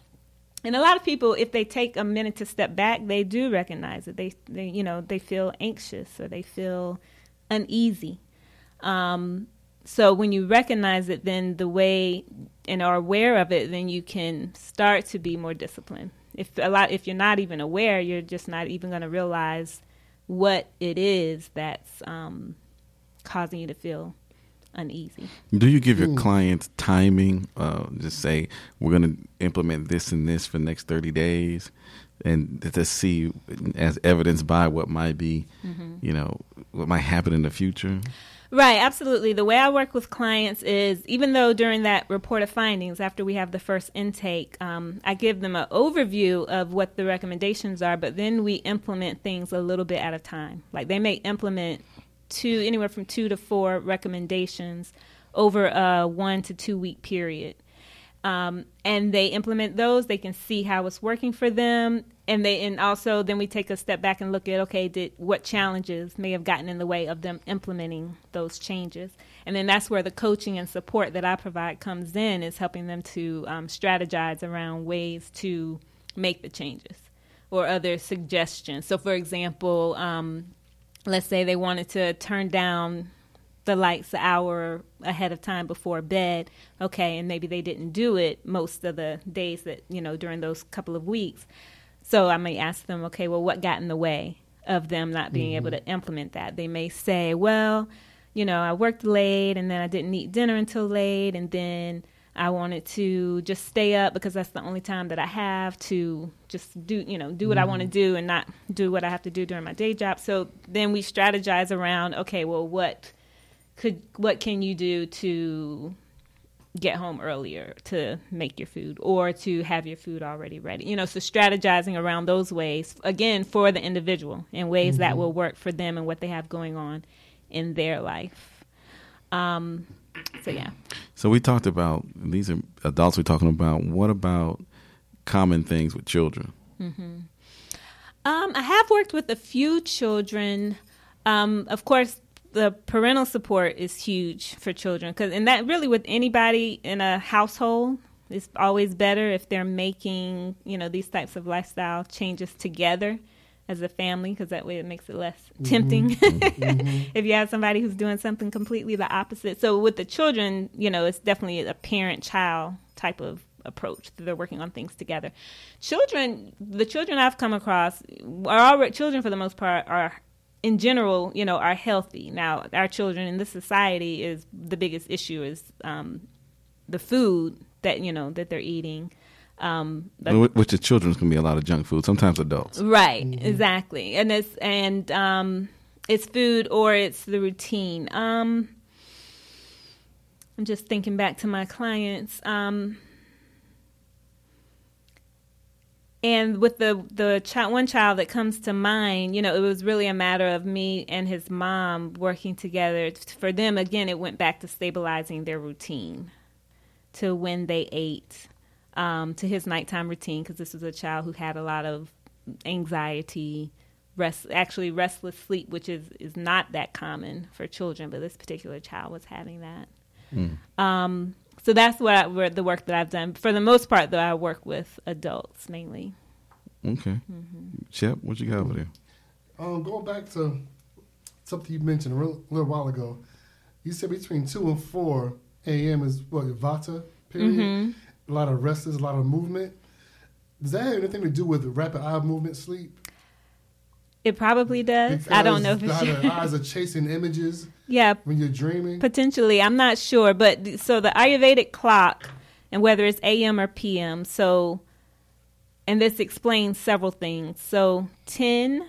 And a lot of people, if they take a minute to step back, they do recognize it. They, they, you know, they feel anxious or they feel uneasy. Um, so when you recognize it, then the way and are aware of it, then you can start to be more disciplined. If a lot, if you're not even aware, you're just not even going to realize what it is that's um, causing you to feel uneasy. Do you give your clients timing? Uh, just say we're going to implement this and this for the next thirty days, and to see as evidenced by what might be, you know, what might happen in the future. Right, absolutely. The way I work with clients is even though during that report of findings, after we have the first intake, um, I give them an overview of what the recommendations are, but then we implement things a little bit at a time. Like they may implement two, anywhere from two to four recommendations over a one to two week period. Um, and they implement those, they can see how it's working for them. And they and also then we take a step back and look at okay, did what challenges may have gotten in the way of them implementing those changes, and then that's where the coaching and support that I provide comes in is helping them to um, strategize around ways to make the changes or other suggestions. So, for example, um, let's say they wanted to turn down the lights an hour ahead of time before bed okay and maybe they didn't do it most of the days that you know during those couple of weeks. So i may ask them okay well what got in the way of them not being able mm-hmm. to implement that? They may say well you know i worked late and then i didn't eat dinner until late and then i wanted to just stay up because that's the only time that i have to just do you know do what i want to mm-hmm. do and not do what i have to do during my day job. So then we strategize around okay well what could what can you do to get home earlier to make your food or to have your food already ready you know so strategizing around those ways again for the individual in ways that will work for them and what they have going on in their life um so yeah So we talked about these are adults we're talking about. What about common things with children? Um, I have worked with a few children. Um, of course, the parental support is huge for children because, and that really with anybody in a household is always better if they're making you know these types of lifestyle changes together as a family because that way it makes it less mm-hmm. tempting mm-hmm. Mm-hmm. if you have somebody who's doing something completely the opposite. So with the children, you know, it's definitely a parent-child type of approach. They're working on things together. Children, the children I've come across are already children for the most part are in general, you know, are healthy. Now, our children in this society is the biggest issue is um, the food that you know that they're eating. Um, but- Which the children's can be a lot of junk food. Sometimes adults. Right, exactly. And it's and um it's food or it's the routine. Um I'm just thinking back to my clients. Um and with the the child, one child that comes to mind, you know, it was really a matter of me and his mom working together. For them, again, it went back to stabilizing their routine, to when they ate, um, to his nighttime routine, because this was a child who had a lot of anxiety, rest, actually restless sleep, which is is not that common for children, but this particular child was having that. Um, so that's what I, where the work that I've done. For the most part, though, I work with adults mainly. Okay. Chip, what you got over there? Um, going back to something you mentioned a real, little while ago, you said between two and four a.m. is what your Vata period. Mm-hmm. A lot of restless, a lot of movement. Does that have anything to do with rapid eye movement sleep? It probably does. I don't know for Because sure. the eyes are chasing images yeah, when you're dreaming. potentially. I'm not sure, but so the Ayurvedic clock, and whether it's AM or PM, so, and this explains several things. So 10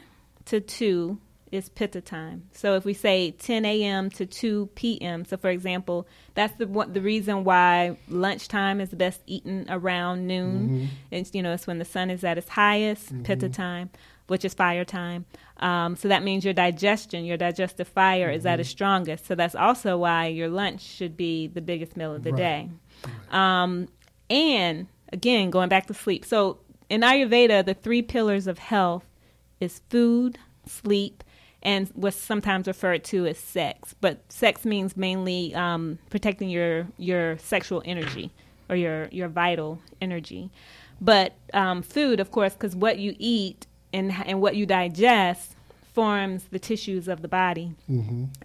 to 2 is Pitta time. So if we say 10 a.m. to 2 p.m., so for example, that's the one, the reason why lunchtime is best eaten around noon. Mm-hmm. It's you know it's when the sun is at its highest, Pitta mm-hmm. time, which is fire time. Um, so that means your digestion, your digestive fire is at its strongest. So that's also why your lunch should be the biggest meal of the Right. day. Um, and again, going back to sleep. So in Ayurveda, the three pillars of health is food, sleep, and what's sometimes referred to as sex. But sex means mainly um, protecting your your sexual energy or your your vital energy. But um, food, of course, because what you eat and and what you digest forms the tissues of the body.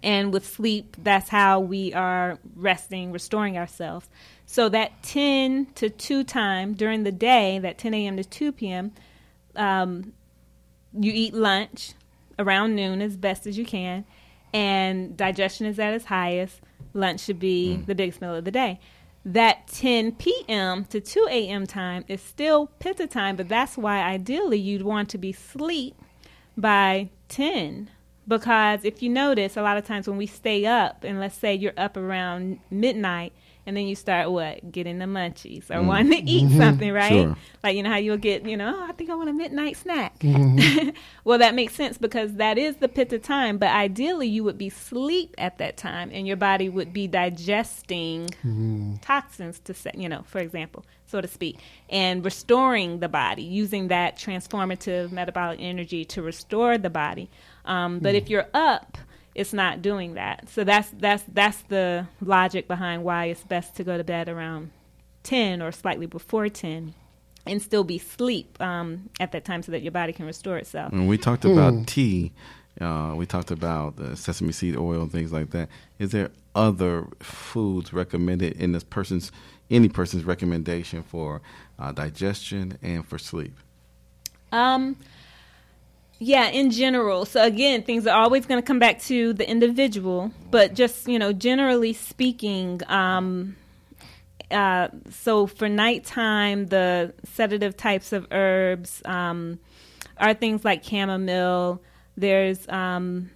And with sleep, that's how we are resting, restoring ourselves. So that 10 to 2 time during the day, that 10 a.m. to 2 p.m., um, you eat lunch around noon as best as you can, and digestion is at its highest. Lunch should be the biggest meal of the day. That 10 p.m. to 2 a.m. time is still pitta time, but that's why ideally you'd want to be asleep by 10. Because if you notice, a lot of times when we stay up, and let's say you're up around midnight, and then you start what? Getting the munchies or mm-hmm. wanting to eat mm-hmm. something, right? Sure. Like, you know, how you'll get, you know, oh, I think I want a midnight snack. Mm-hmm. well, that makes sense because that is the pitta time, but ideally you would be sleep at that time and your body would be digesting toxins to set, you know, for example, so to speak, and restoring the body, using that transformative metabolic energy to restore the body. Um, but mm. if you're up, it's not doing that. So that's that's that's the logic behind why it's best to go to bed around 10 or slightly before 10 and still be sleep um, at that time so that your body can restore itself. When we talked about tea, uh, we talked about the sesame seed oil and things like that. Is there other foods recommended in this person's any person's recommendation for uh, digestion and for sleep? Um, yeah, in general. So again, things are always going to come back to the individual, but just you know, generally speaking, um, uh, so for nighttime, the sedative types of herbs um, are things like chamomile. There's um,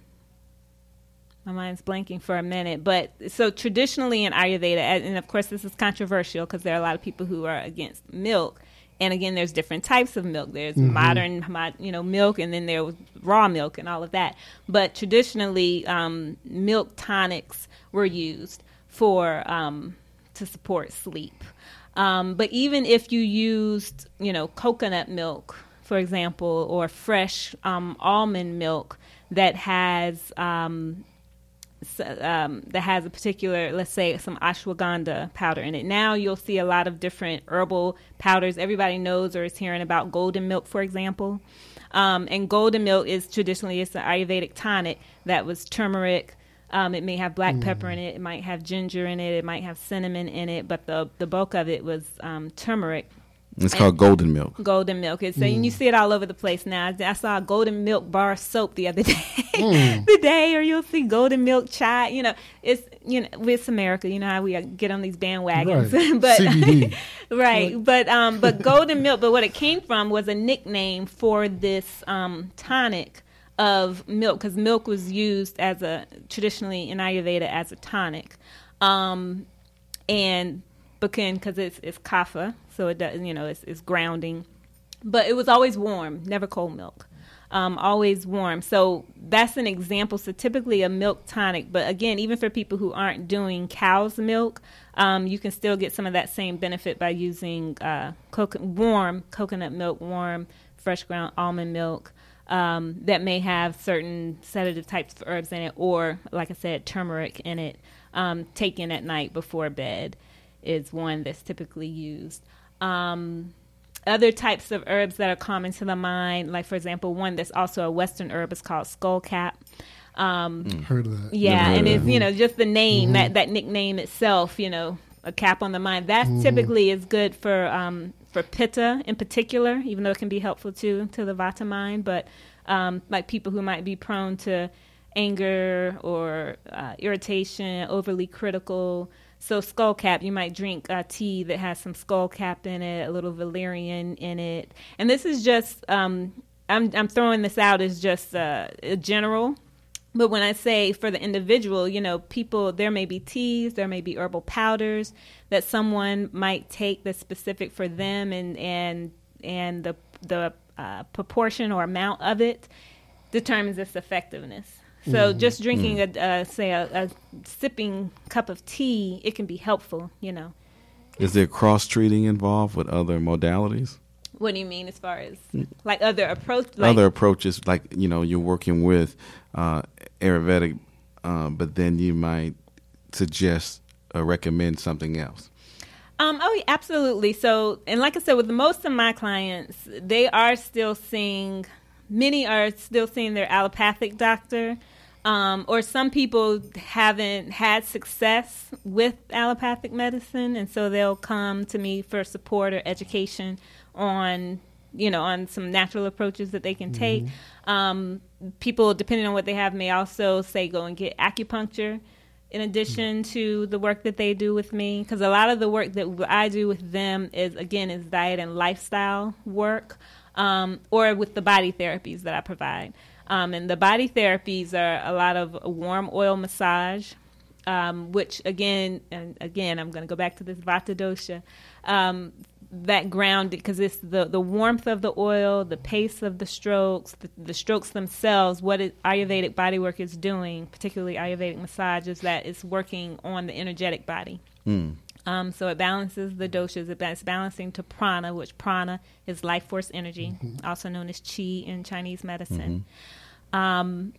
my mind's blanking for a minute, but so traditionally in Ayurveda, and and of course this is controversial because there are a lot of people who are against milk. And again, there's different types of milk. There's modern, mo- you know, milk, and then there was raw milk and all of that. But traditionally, um, milk tonics were used for um, to support sleep. Um, but even if you used, you know, coconut milk, for example, or fresh um, almond milk that has um, um, that has a particular, let's say, some ashwagandha powder in it. Now you'll see a lot of different herbal powders. Everybody knows or is hearing about golden milk, for example. Um, and golden milk is traditionally it's an Ayurvedic tonic that was turmeric. Um, it may have black pepper in it. It might have ginger in it. It might have cinnamon in it. But the the bulk of it was um, turmeric It's called golden milk. golden milk. It's and you see it all over the place now. I saw a golden milk bar soap the other day, Mm. the day, or you'll see golden milk chai. You know, it's you know, it's America. You know how we uh, get on these bandwagons, Right. but CBD. right, but um, but golden milk. But what it came from was a nickname for this um tonic of milk because milk was used as a traditionally in Ayurveda as a tonic. Um, and Bakin because it's it's kapha, so it does you know it's, it's grounding, but it was always warm, never cold milk, um, always warm. So that's an example. So typically a milk tonic, but again, even for people who aren't doing cow's milk, um, you can still get some of that same benefit by using uh, coco- warm coconut milk, warm fresh ground almond milk. Um, that may have certain sedative types of herbs in it, or like I said, turmeric in it, um, taken at night before bed is one that's typically used. Um, other types of herbs that are common to the mind, like for example, one that's also a Western herb is called skullcap. Um, Heard of that. yeah, heard and it's that. you know just the name that that nickname itself, you know, a cap on the mind. That typically is good for um, for pitta in particular, even though it can be helpful too to the vata mind. But um, like people who might be prone to anger or uh, irritation, overly critical. So skullcap, you might drink a tea that has some skullcap in it, a little valerian in it, and this is just um, I'm I'm throwing this out as just uh, a general but when I say for the individual, you know, people, there may be teas, there may be herbal powders that someone might take that's specific for them, and and and the the uh, proportion or amount of it determines its effectiveness. So just drinking a uh, say a, a sipping cup of tea, it can be helpful. You know, Is there cross treating involved with other modalities? what do you mean as far as like other approach? Like, other approaches, like you know, you're working with uh, Ayurvedic, uh, but then you might suggest or recommend something else. Um, oh, yeah, absolutely. So, and like I said, with most of my clients, they are still seeing many are still seeing their allopathic doctor. Um, or some people haven't had success with allopathic medicine, and so they'll come to me for support or education on, you know, on some natural approaches that they can take. Um, people, depending on what they have, may also say go and get acupuncture in addition to the work that they do with me. Because a lot of the work that i do with them is again is diet and lifestyle work um, or with the body therapies that i provide um, and the body therapies are a lot of warm oil massage um, which again and again i'm going to go back to this vata dosha um, that ground because it's the, the warmth of the oil, the pace of the strokes, the, the strokes themselves. What it, Ayurvedic bodywork is doing, particularly Ayurvedic massage, is that it's working on the energetic body. Um, so it balances the doshas. It's balancing to prana, which prana is life force energy, also known as chi in Chinese medicine. Um,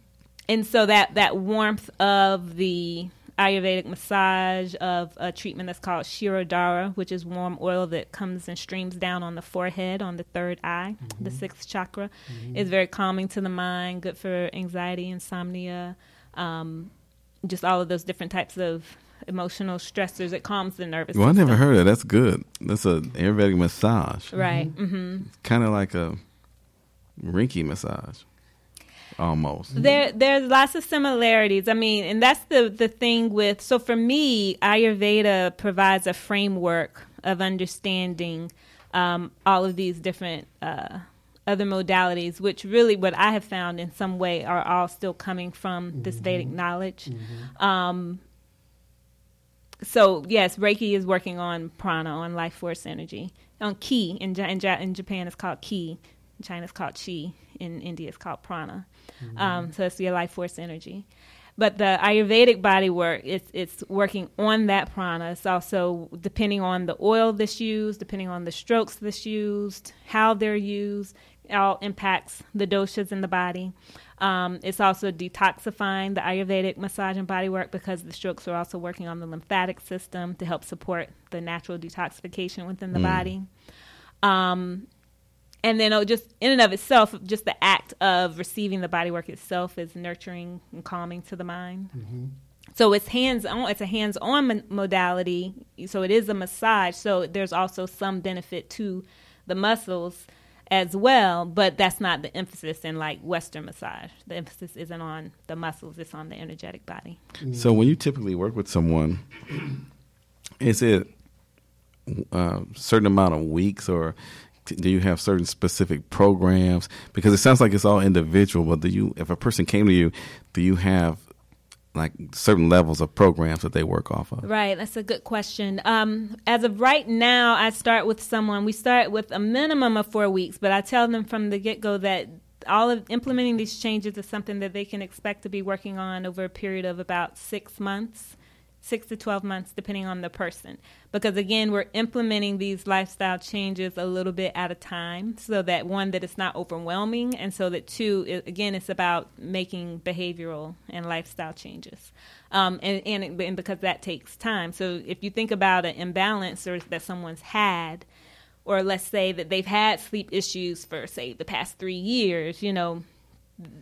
and so that that warmth of the Ayurvedic massage of a treatment that's called Shirodhara, which is warm oil that comes and streams down on the forehead, on the third eye, the sixth chakra, is very calming to the mind, good for anxiety, insomnia, um, just all of those different types of emotional stressors. It calms the nervous Well, I never heard of that. That's good. That's an Ayurvedic massage. Right. hmm Kind of like a Reiki massage, almost. There, there's lots of similarities. I mean, and that's the the thing with. So for me, Ayurveda provides a framework of understanding um, all of these different uh, other modalities, which really, what I have found in some way, are all still coming from this Vedic knowledge. Um, so yes, Reiki is working on prana, on life force energy, on ki. In, in, in Japan, it's called ki. In China, it's called chi. In India, it's called prana. Um, so it's your life force energy. But the Ayurvedic body work, it's it's working on that prana. It's also depending on the oil that's used, depending on the strokes that's used, how they're used, it all impacts the doshas in the body. Um, it's also detoxifying the Ayurvedic massage and body work because the strokes are also working on the lymphatic system to help support the natural detoxification within the body. Um, and then oh, just in and of itself, just the act of receiving the body work itself is nurturing and calming to the mind. Mm-hmm. So it's hands on. It's a hands on mon- modality. So it is a massage. So there's also some benefit to the muscles as well, but that's not the emphasis in like Western massage. The emphasis isn't on the muscles; it's on the energetic body. So when you typically work with someone, is it a certain amount of weeks or t- do you have certain specific programs? Because it sounds like it's all individual, but do you, if a person came to you, do you have like certain levels of programs that they work off of? Right, that's a good question. Um, as of right now, I start with someone. We start with a minimum of four weeks, but I tell them from the get go that all of implementing these changes is something that they can expect to be working on over a period of about six months, six to 12 months, depending on the person. Because again, we're implementing these lifestyle changes a little bit at a time so that one, that it's not overwhelming, and so that two, it, again, it's about making behavioral and lifestyle changes. Um, and, and, it- and because that takes time. So if you think about an imbalance or that someone's had, or let's say that they've had sleep issues for, say, the past three years, you know,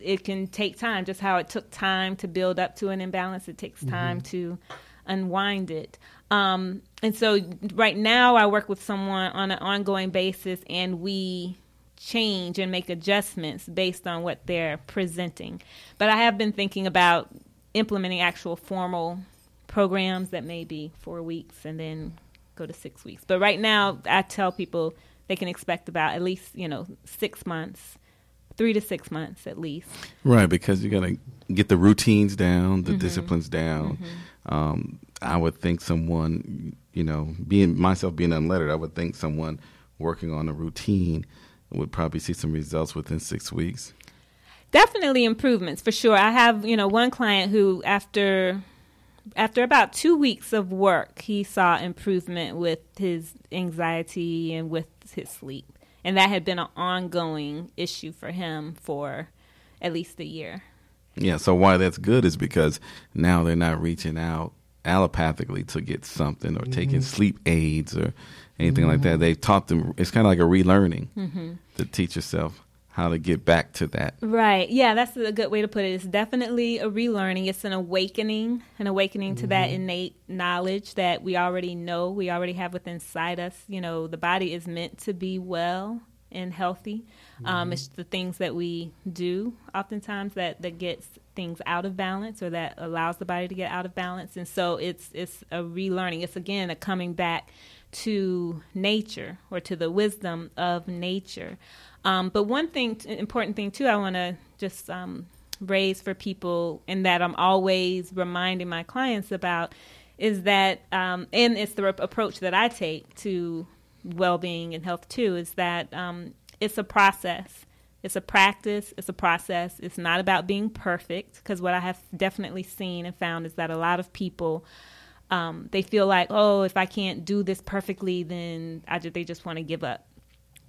it can take time. Just how it took time to build up to an imbalance, it takes time to unwind it. Um, and so, right now, I work with someone on an ongoing basis, and we change and make adjustments based on what they're presenting. But I have been thinking about implementing actual formal programs that may be four weeks and then go to six weeks. But right now, I tell people they can expect about at least, you know, six months, three to six months at least. Right, because you got to get the routines down, the disciplines down. Um, I would think someone, you know, being myself being unlettered, I would think someone working on a routine would probably see some results within six weeks. definitely improvements for sure. I have, you know, one client who after after about 2 weeks of work, he saw improvement with his anxiety and with his sleep. And that had been an ongoing issue for him for at least a year. Yeah, so why that's good is because now they're not reaching out allopathically to get something or taking mm-hmm. sleep aids or anything like that. Mm-hmm. They've taught them, it's kind of like a relearning mm-hmm. to teach yourself how to get back to that. Right. Yeah, that's a good way to put it. It's definitely a relearning. It's an awakening, an awakening to that innate knowledge that we already know, we already have within inside us. You know, the body is meant to be well and healthy. Um, it's the things that we do oftentimes that, that gets things out of balance or that allows the body to get out of balance. And so it's it's a relearning. It's again a coming back to nature or to the wisdom of nature. Um, but one thing, important thing too, I want to just um, raise for people, and that I'm always reminding my clients about, is that, um, and it's the approach that I take to well-being and health too, is that um, it's a process. It's a practice. It's a process. It's not about being perfect, because what I have definitely seen and found is that a lot of people. Um, they feel like, oh, if I can't do this perfectly, then I they just want to give up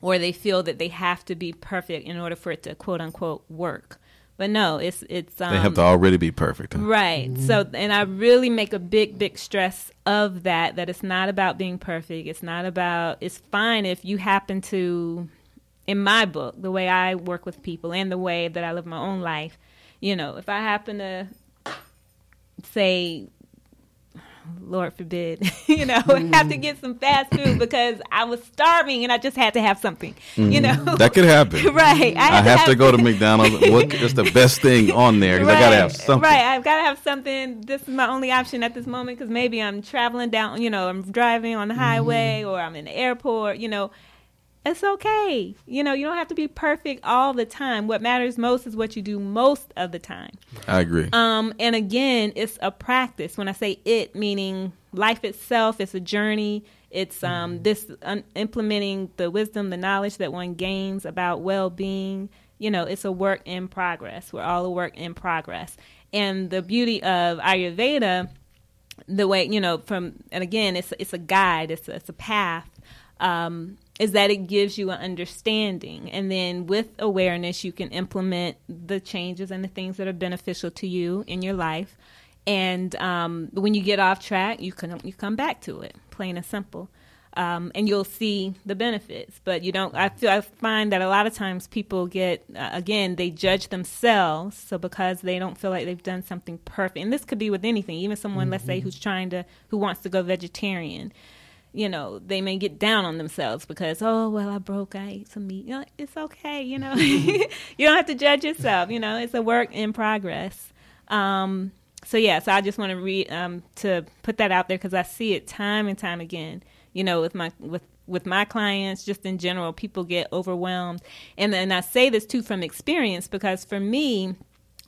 or they feel that they have to be perfect in order for it to quote unquote work. But no, it's it's um, They have to already be perfect. huh? right. So and I really make a big big stress of that that it's not about being perfect. It's not about it's fine if you happen to in my book, the way I work with people and the way that I live my own life, you know, if I happen to say Lord forbid, you know, have to hmm. get some fast food because I was starving and I just had to have something, you hmm. know. That could happen. right. I have to go to McDonald's. What is the best thing on there? Because I gotta have something. Right, I've got to have something. This is my only option at this moment because maybe I'm traveling down, you know, I'm driving on the highway hmm. or I'm in the airport, you know. It's okay. You know, you don't have to be perfect all the time. What matters most is what you do most of the time. I agree. Um, and again, it's a practice. When I say it, meaning life itself, it's a journey. It's um, this un- implementing the wisdom, the knowledge that one gains about well being. You know, it's a work in progress. We're all a work in progress. And the beauty of Ayurveda, the way you know, from and again, it's it's a guide. It's a, it's a path. Um, is that it gives you an understanding. And then with awareness you can implement the changes and the things that are beneficial to you in your life. And um, when you get off track you can you come back to it plain and simple. Um, and you'll see the benefits. But you don't I feel I find that a lot of times people get uh, again they judge themselves. So because they don't feel like they've done something perfect. And this could be with anything even someone let's say who's trying to who wants to go vegetarian you know, they may get down on themselves because, oh, well, I broke, I ate some meat. You know, it's okay, you know. you don't have to judge yourself, you know, it's a work in progress. Um, so, yeah, so I just want to read, um, to put that out there because I see it time and time again, you know, with my, with, with my clients, just in general, people get overwhelmed. And, and I say this too from experience because for me,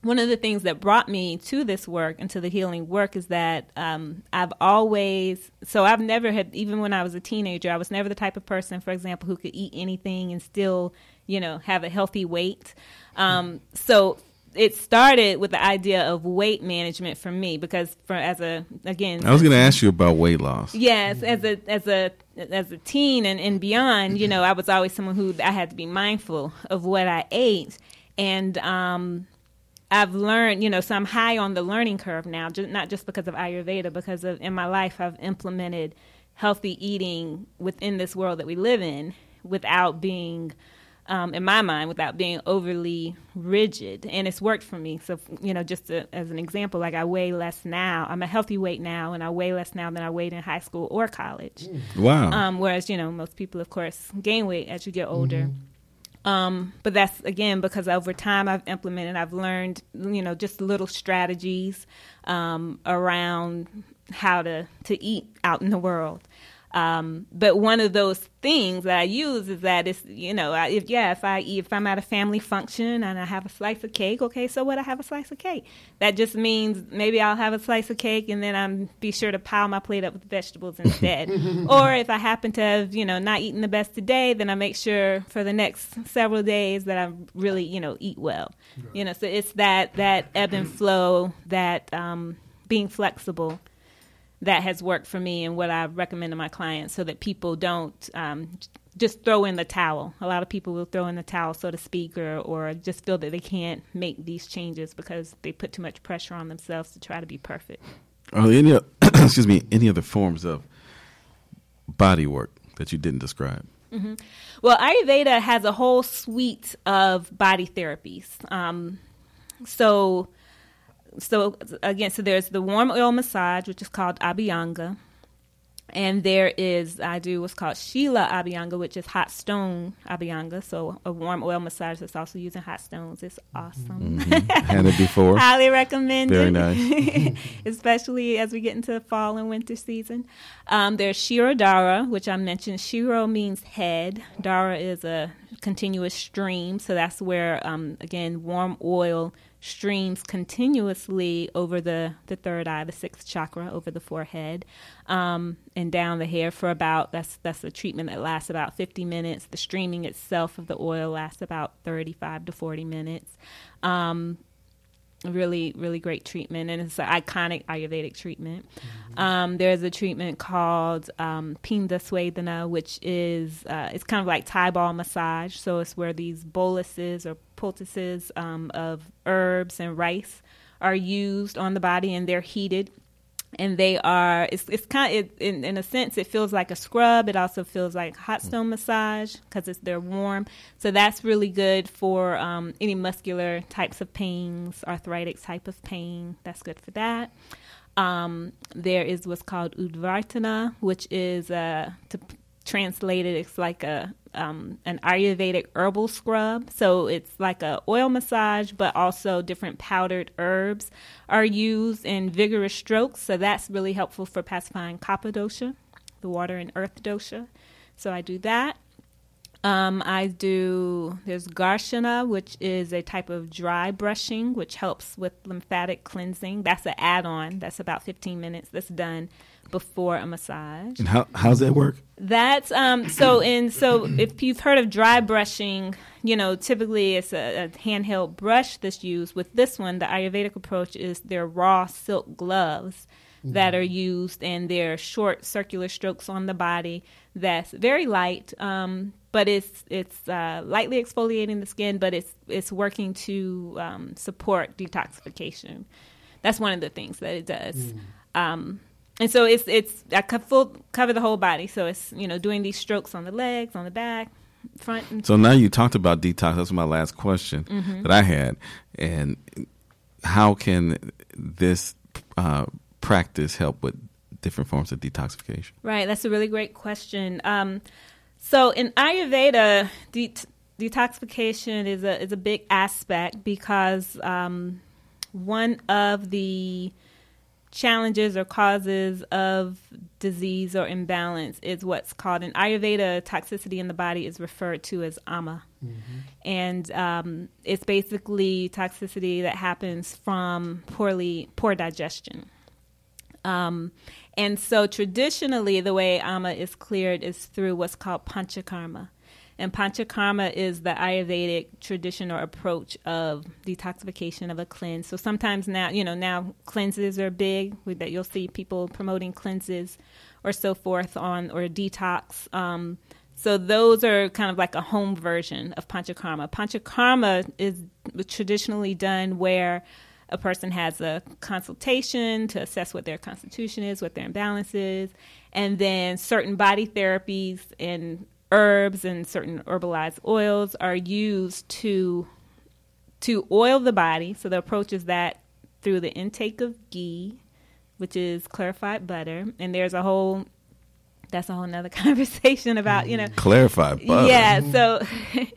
one of the things that brought me to this work and to the healing work is that um, I've always, so I've never had, even when I was a teenager, I was never the type of person, for example, who could eat anything and still, you know, have a healthy weight. Um, so it started with the idea of weight management for me because, for as a again, I was going to ask you about weight loss. Yes, as a as a as a teen and, and beyond, you know, I was always someone who I had to be mindful of what I ate, and um, I've learned, you know, so I'm high on the learning curve now, just, not just because of Ayurveda, because of in my life I've implemented healthy eating within this world that we live in without being um, in my mind without being overly rigid. And it's worked for me. So you know just to, as an example like i weigh less now. I'm a healthy weight now and i weigh less now than i weighed in high school or college. Wow. um, whereas you know most people of course gain weight as you get older um, but that's again because over time I've implemented, I've learned, you know, just little strategies um, around how to to eat out in the world. Um, but one of those things that I use is that it's, you know, if yeah, if I if I'm at a family function and I have a slice of cake, okay, so what? I have a slice of cake. That just means maybe I'll have a slice of cake and then I'm be sure to pile my plate up with vegetables instead. or if I happen to have, you know, not eaten the best today, then I make sure for the next several days that I really, you know, eat well. You know, so it's that that ebb and flow, that um, being flexible that has worked for me and what I recommend to my clients so that people don't um, just throw in the towel. A lot of people will throw in the towel, so to speak, or, or just feel that they can't make these changes because they put too much pressure on themselves to try to be perfect. Are there any, excuse me, any other forms of body work that you didn't describe? Well, Ayurveda has a whole suite of body therapies. Um, so, so again, so there's the warm oil massage, which is called Abhyanga. And there is, I do what's called Shila Abhyanga, which is hot stone Abhyanga. So a warm oil massage that's also using hot stones. It's awesome. Had it before. Highly recommended. Very nice. Especially as we get into the fall and winter season. Um, there's Shirodhara, which I mentioned. Shiro means head. Dara is a continuous stream. So that's where, um, again, warm oil streams continuously over the, the third eye, the sixth chakra, over the forehead, um, and down the hair for about that's that's a treatment that lasts about 50 minutes. The streaming itself of the oil lasts about 35 to 40 minutes. Um, really really great treatment and it's an iconic ayurvedic treatment. Um, there's a treatment called um, pinda swedana which is uh, it's kind of like thai ball massage. So it's where these boluses or poultices um, of herbs and rice are used on the body and they're heated and they are it's it's kind of it, in in a sense it feels like a scrub. It also feels like hot stone massage because it's they're warm. So that's really good for um, any muscular types of pains arthritic type of pain. That's good for that. Um, there is what's called udvartana which is uh, to p- translate it it's like a um, an ayurvedic herbal scrub so it's like a oil massage but also different powdered herbs are used in vigorous strokes so that's really helpful for pacifying kapha dosha the water and earth dosha so i do that um, I do, there's Garshana, which is a type of dry brushing, which helps with lymphatic cleansing. That's an add on. That's about 15 minutes. That's done before a massage. And how how's that work? That's um so in so if you've heard of dry brushing, you know, typically it's a, a handheld brush that's used. With this one, the Ayurvedic approach is they're raw silk gloves that are used and they're short circular strokes on the body that's very light. Um, but it's it's uh, lightly exfoliating the skin, but it's it's working to um, support detoxification. That's one of the things that it does. Um, and so it's it's I full cover the whole body. So it's you know doing these strokes on the legs, on the back, front. And So now you talked about detox. That's my last question Mm-hmm. that I had. And how can this uh, practice help with different forms of detoxification? Right, that's a really great question. Um, so in Ayurveda, det- detoxification is a is a big aspect because um, one of the challenges or causes of disease or imbalance is what's called in Ayurveda toxicity in the body is referred to as ama. And um, it's basically toxicity that happens from poorly poor digestion. Um, and so traditionally, the way ama is cleared is through what's called panchakarma. And panchakarma is the Ayurvedic tradition or approach of detoxification of a cleanse. So sometimes now, you know, now cleanses are big that you'll see people promoting cleanses or so forth on or detox. Um, so those are kind of like a home version of panchakarma. Panchakarma is traditionally done where a person has a consultation to assess what their constitution is, what their imbalance is, and then certain body therapies and herbs and certain herbalized oils are used to to oil the body. So the approach is that through the intake of ghee, which is clarified butter, and there's a whole that's a whole nother conversation about you know clarified butter. yeah, so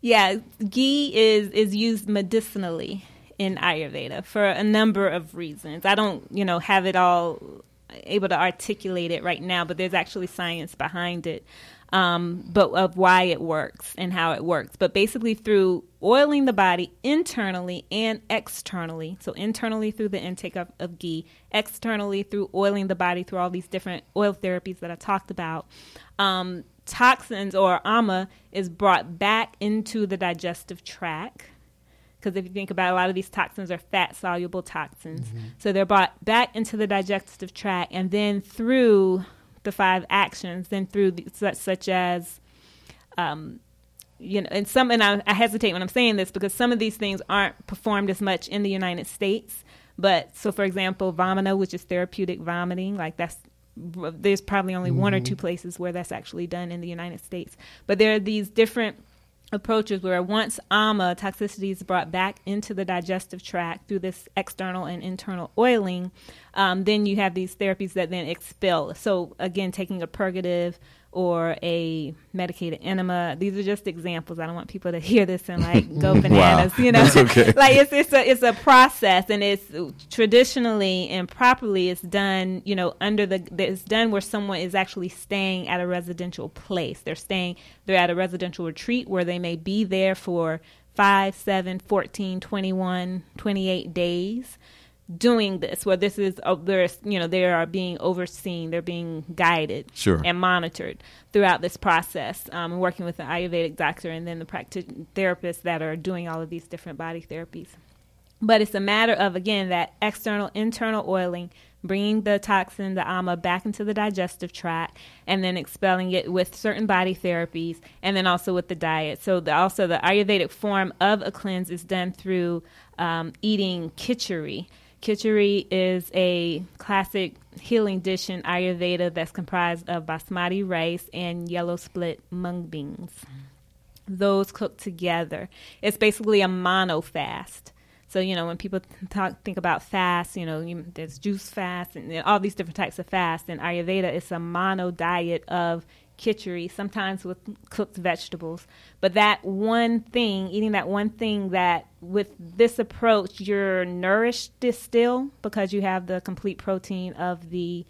yeah, ghee is is used medicinally in Ayurveda for a number of reasons. I don't, you know, have it all able to articulate it right now, but there's actually science behind it. Um, but of why it works and how it works. But basically, through oiling the body internally and externally. So, internally through the intake of, of ghee, externally through oiling the body through all these different oil therapies that I talked about. Um, toxins or ama is brought back into the digestive tract because if you think about it, a lot of these toxins are fat soluble toxins. So they're brought back into the digestive tract and then through the five actions, then through the, such, such as, um, you know, and some, and I, I hesitate when I'm saying this because some of these things aren't performed as much in the United States. But so, for example, vamana, which is therapeutic vomiting, like that's there's probably only one or two places where that's actually done in the United States. But there are these different approaches where once AMA toxicity is brought back into the digestive tract through this external and internal oiling, um, then you have these therapies that then expel. So again, taking a purgative or a medicated enema. These are just examples. I don't want people to hear this and like go bananas. You know, okay. like it's it's a it's a process, and it's traditionally and properly it's done. You know, under the it's done where someone is actually staying at a residential place. They're staying. They're at a residential retreat where they may be there for 5, 7, 14, 21, 28 days doing this where this is uh, there's you know they are being overseen they're being guided Sure. and monitored throughout this process. Um, working with the ayurvedic doctor and then the practic- therapists that are doing all of these different body therapies. But it's a matter of again that external internal oiling bringing the toxin the ama back into the digestive tract and then expelling it with certain body therapies and then also with the diet. So the, also the ayurvedic form of a cleanse is done through um, eating khichdi Khichdi is a classic healing dish in Ayurveda that's comprised of basmati rice and yellow split mung beans. Those cooked together. It's basically a mono fast. So you know when people talk think about fast, you know you, there's juice fast and all these different types of fast. In Ayurveda, it's a mono diet of khichdi, sometimes with cooked vegetables. But that one thing, eating that one thing that with this approach, you're nourished still because you have the complete protein of the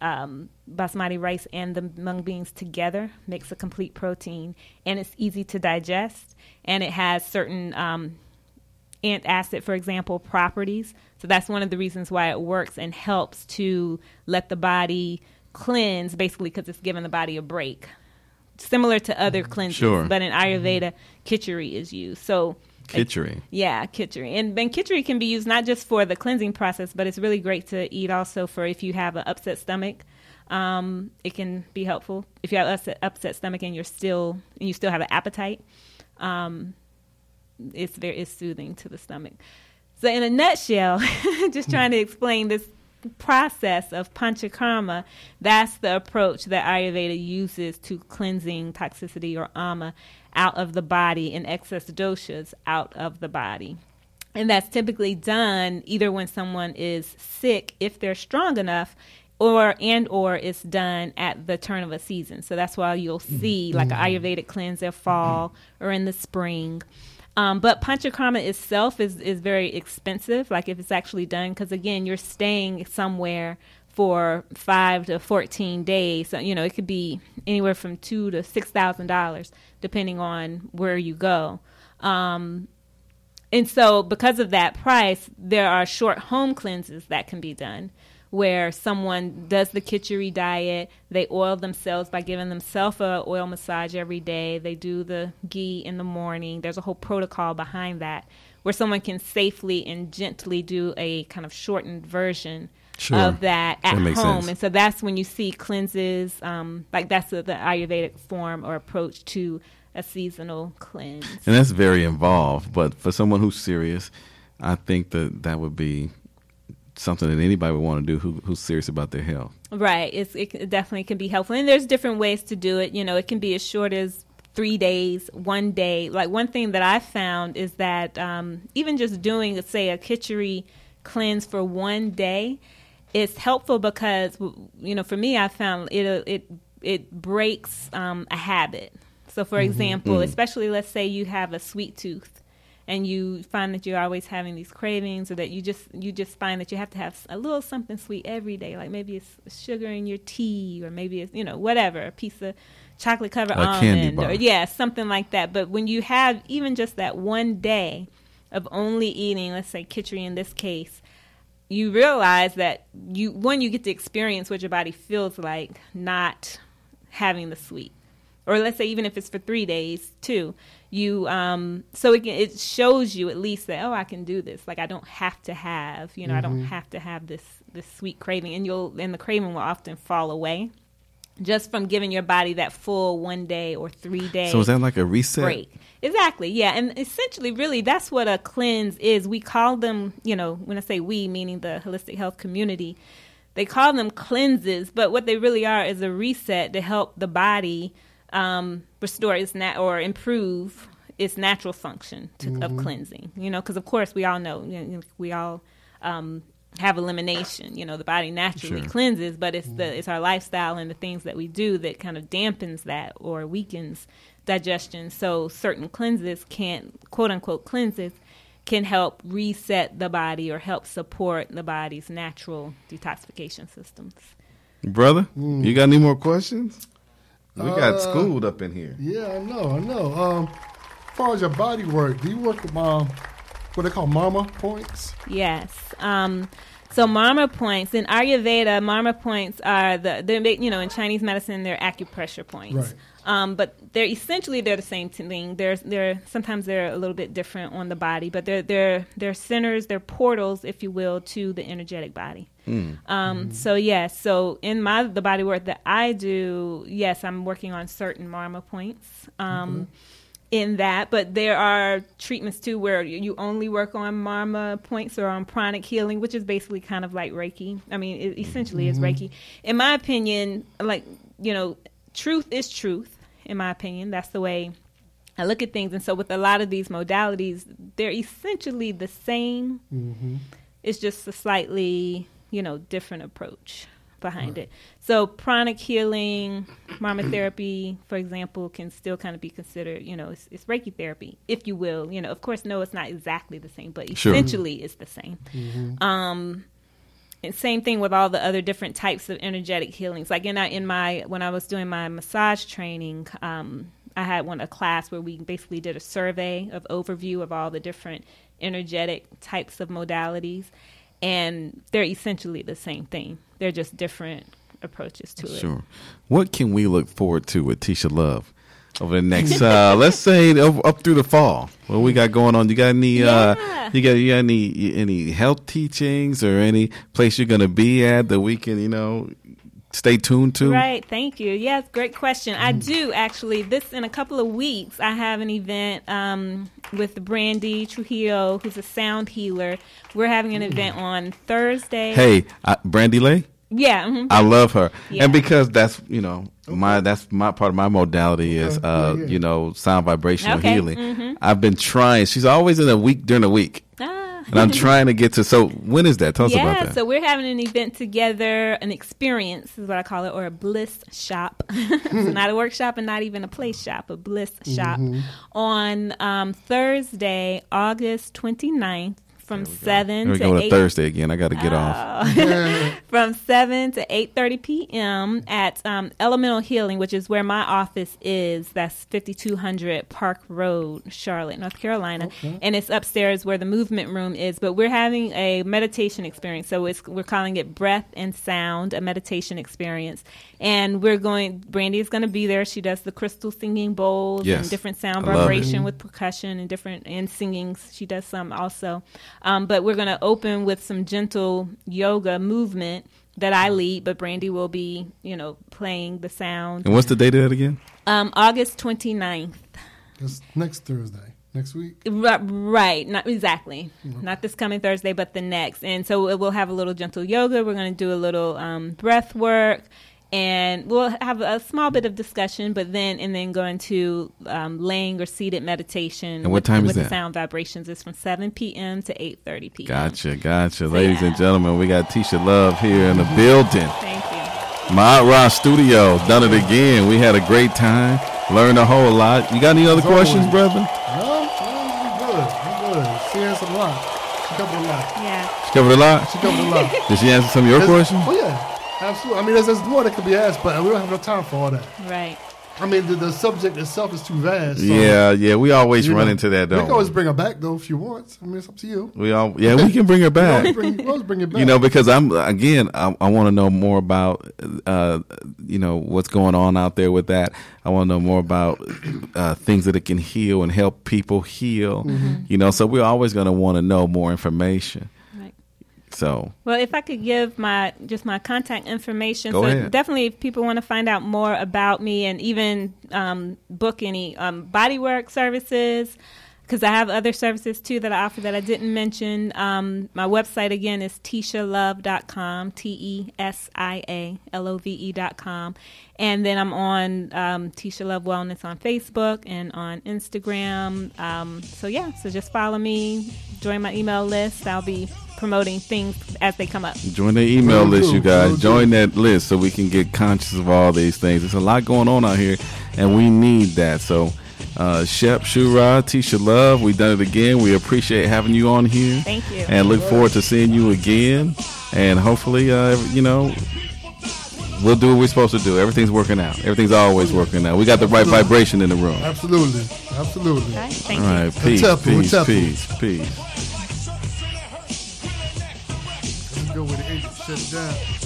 um, basmati rice and the mung beans together makes a complete protein, and it's easy to digest, and it has certain um, antacid, for example, properties. So that's one of the reasons why it works and helps to let the body cleanse, basically because it's giving the body a break, similar to other cleanses. Sure. But in Ayurveda, khichdi is used. So Khichdi. yeah, khichdi. And then khichdi can be used not just for the cleansing process, but it's really great to eat also for if you have an upset stomach. Um, it can be helpful if you have upset, upset stomach and you're still and you still have an appetite. Um, it's very it's soothing to the stomach. So in a nutshell, just trying to explain this process of panchakarma, that's the approach that Ayurveda uses to cleansing toxicity or ama out of the body and excess doshas out of the body. And that's typically done either when someone is sick, if they're strong enough, or and or it's done at the turn of a season. So that's why you'll mm-hmm. see like an mm-hmm. Ayurvedic cleanse in fall or in the spring. Um, but panchakarma itself is is very expensive. Like if it's actually done, because again, you're staying somewhere for five to fourteen days. So you know it could be anywhere from two to six thousand dollars, depending on where you go. Um, and so, because of that price, there are short home cleanses that can be done where someone does the khichdi diet, they oil themselves by giving themselves a oil massage every day. They do the ghee in the morning. There's a whole protocol behind that where someone can safely and gently do a kind of shortened version Sure. of that at That home. sense. And so that's when you see cleanses, um, like that's the, the Ayurvedic form or approach to a seasonal cleanse. And that's very involved. But for someone who's serious, I think that that would be something that anybody would want to do who, who's serious about their health. Right. It's, it definitely can be helpful. And there's different ways to do it. You know, it can be as short as three days, one day. Like one thing that I found is that um, even just doing, say, a kitchery cleanse for one day, it's helpful because, you know, for me, I found it it it breaks um, a habit. So, for example, especially let's say you have a sweet tooth and you find that you're always having these cravings or that you just you just find that you have to have a little something sweet every day like maybe it's sugar in your tea or maybe it's you know whatever a piece of chocolate covered almond or yeah something like that. But when you have even just that one day of only eating let's say khichdi in this case you realize that you one you get to experience what your body feels like not having the sweet or let's say even if it's for three days too you um so it, it shows you at least that oh i can do this like i don't have to have you know i don't have to have this this sweet craving and you'll and the craving will often fall away just from giving your body that full one day or three days. So is that like a reset? break. Exactly, yeah. And essentially, really, that's what a cleanse is. We call them, you know, when I say we, meaning the holistic health community, they call them cleanses, but what they really are is a reset to help the body um, restore its nat- or improve its natural function to, of cleansing. You know, because of course we all know, you know, we all um, have elimination. You know, the body naturally Sure. cleanses, but it's the it's our lifestyle and the things that we do that kind of dampens that or weakens digestion. So certain cleanses can't quote unquote cleanses can help reset the body or help support the body's natural detoxification systems. Brother, you got any more questions? We got Uh, schooled up in here. Yeah, I know, I know. Um, as far as your body work, do you work with um, what they call mama points? Yes. Um, so marma points in Ayurveda, marma points are the they're, you know in Chinese medicine they're acupressure points. Right. Um, but they're essentially they're the same thing. They're they're sometimes they're a little bit different on the body, but they're they're they're centers, they're portals, if you will, to the energetic body. Um, So yes, so in my the body work that I do, yes, I'm working on certain marma points. Um, in that, but there are treatments too where you you only work on marma points or on pranic healing, which is basically kind of like Reiki. I mean, it essentially is Reiki. In my opinion, like, you know, truth is truth, in my opinion. That's the way I look at things. And so with a lot of these modalities, they're essentially the same. It's just a slightly, you know, different approach behind it. So pranic healing, marma therapy, for example, can still kind of be considered, you know, it's, it's Reiki therapy, if you will. You know, of course, no, it's not exactly the same, but Sure. essentially it's the same. Um, and same thing with all the other different types of energetic healings. Like in I, in my when I was doing my massage training, um, I had one a class where we basically did a survey of overview of all the different energetic types of modalities, and they're essentially the same thing. They're just different approaches to it. Sure. What can we look forward to with Tesia Love over the next, uh, let's say, up, up through the fall? What we got going on? You got any? Uh, Yeah. you got you got any any health teachings or any place you're gonna be at that we can you know stay tuned to? Right, thank you. Yes, great question. I do actually. This in a couple of weeks, I have an event um, with Brandy Trujillo, who's a sound healer. We're having an event on Thursday. Hey, uh, Brandy Lay. yeah, mhm. I love her, Yeah. and because that's you know my that's my part of my modality is Okay. uh Yeah, yeah. you know sound vibrational Okay. healing. Mhm. I've been trying. She's always in a week during the week, Ah. And I'm trying to get to. So when is that? Tell us about that. yeah, so we're having an event together, an experience is what I call it, or a bliss shop. so not a workshop and not even a place shop, a bliss shop on um, Thursday, August 29th from 7 Here we to go to 8 Thursday again. I got to get off. from 7 to 8.30 p.m. at um, Elemental Healing, which is where my office is. That's 5200 Park Road, Charlotte, North Carolina. And it's upstairs where the movement room is. But we're having a meditation experience. So it's, we're calling it Breath and Sound, a meditation experience. And we're going, Brandy is going to be there. She does the crystal singing bowls Yes. and different sound I love it. vibration with percussion and different and singing. She does some also, um, but we're going to open with some gentle yoga movement that I lead. But Brandy will be, you know, playing the sound. And what's the date of that again? Um, August 29th. That's next Thursday, next week. Ri- Right, not exactly, not this coming Thursday, but the next. And so we'll have a little gentle yoga. We're going to do a little um, breath work, and we'll have a small bit of discussion. But then, and then go into um, laying or seated meditation. And what with, time is with that? The sound vibrations is from seven p.m. to eight thirty p.m. Gotcha, gotcha. Ladies and gentlemen, we got Tesia Love here in the building. Thank you. My Rock Studio, done it again. We had a great time, learned a whole lot. You got any other As questions, brother? No, no, we good. We good. She answered a lot. She covered a lot. Yeah. She covered a lot. She covered a lot. Did she answer some of your questions? Oh yeah, absolutely. I mean, there's, there's more that could be asked, but we don't have no time for all that. Right. I mean, the, the subject itself is too vast. So, Yeah, yeah. We always run know, into that, though. We don't can always bring her back though if you want. I mean, it's up to you. We all, yeah, we can bring her We back. bring, we always bring it back. You know, because I'm again, I, I want to know more about, uh, you know, what's going on out there with that. I want to know more about uh, things that it can heal and help people heal. Mm-hmm. You know, so we're always going to want to know more information. So Well, if I could give my just my contact information, Go so ahead. definitely if people want to find out more about me and even um, book any um, bodywork services, because I have other services too that I offer that I didn't mention. Um, my website again is tesialove.com, T E S I A L O V E.com. And then I'm on um, Tesia Love Wellness on Facebook and on Instagram. Um, so, yeah, so just follow me, join my email list. I'll be promoting things as they come up. Join the email Will list, do, you guys. will do. Join that list so we can get conscious of all these things. There's a lot going on out here, and we need that. So, uh, Shep, Shura, Tesia Love, we done it again. We appreciate having you on here. Thank you. And look forward to seeing you again. And hopefully, uh, you know, we'll do what we're supposed to do. Everything's working out. Everything's always working out. We got the right vibration in the room. Absolutely. Absolutely. Okay, thank All you. peace, peace, what's up? peace, peace. Go with the agent. Shut it down.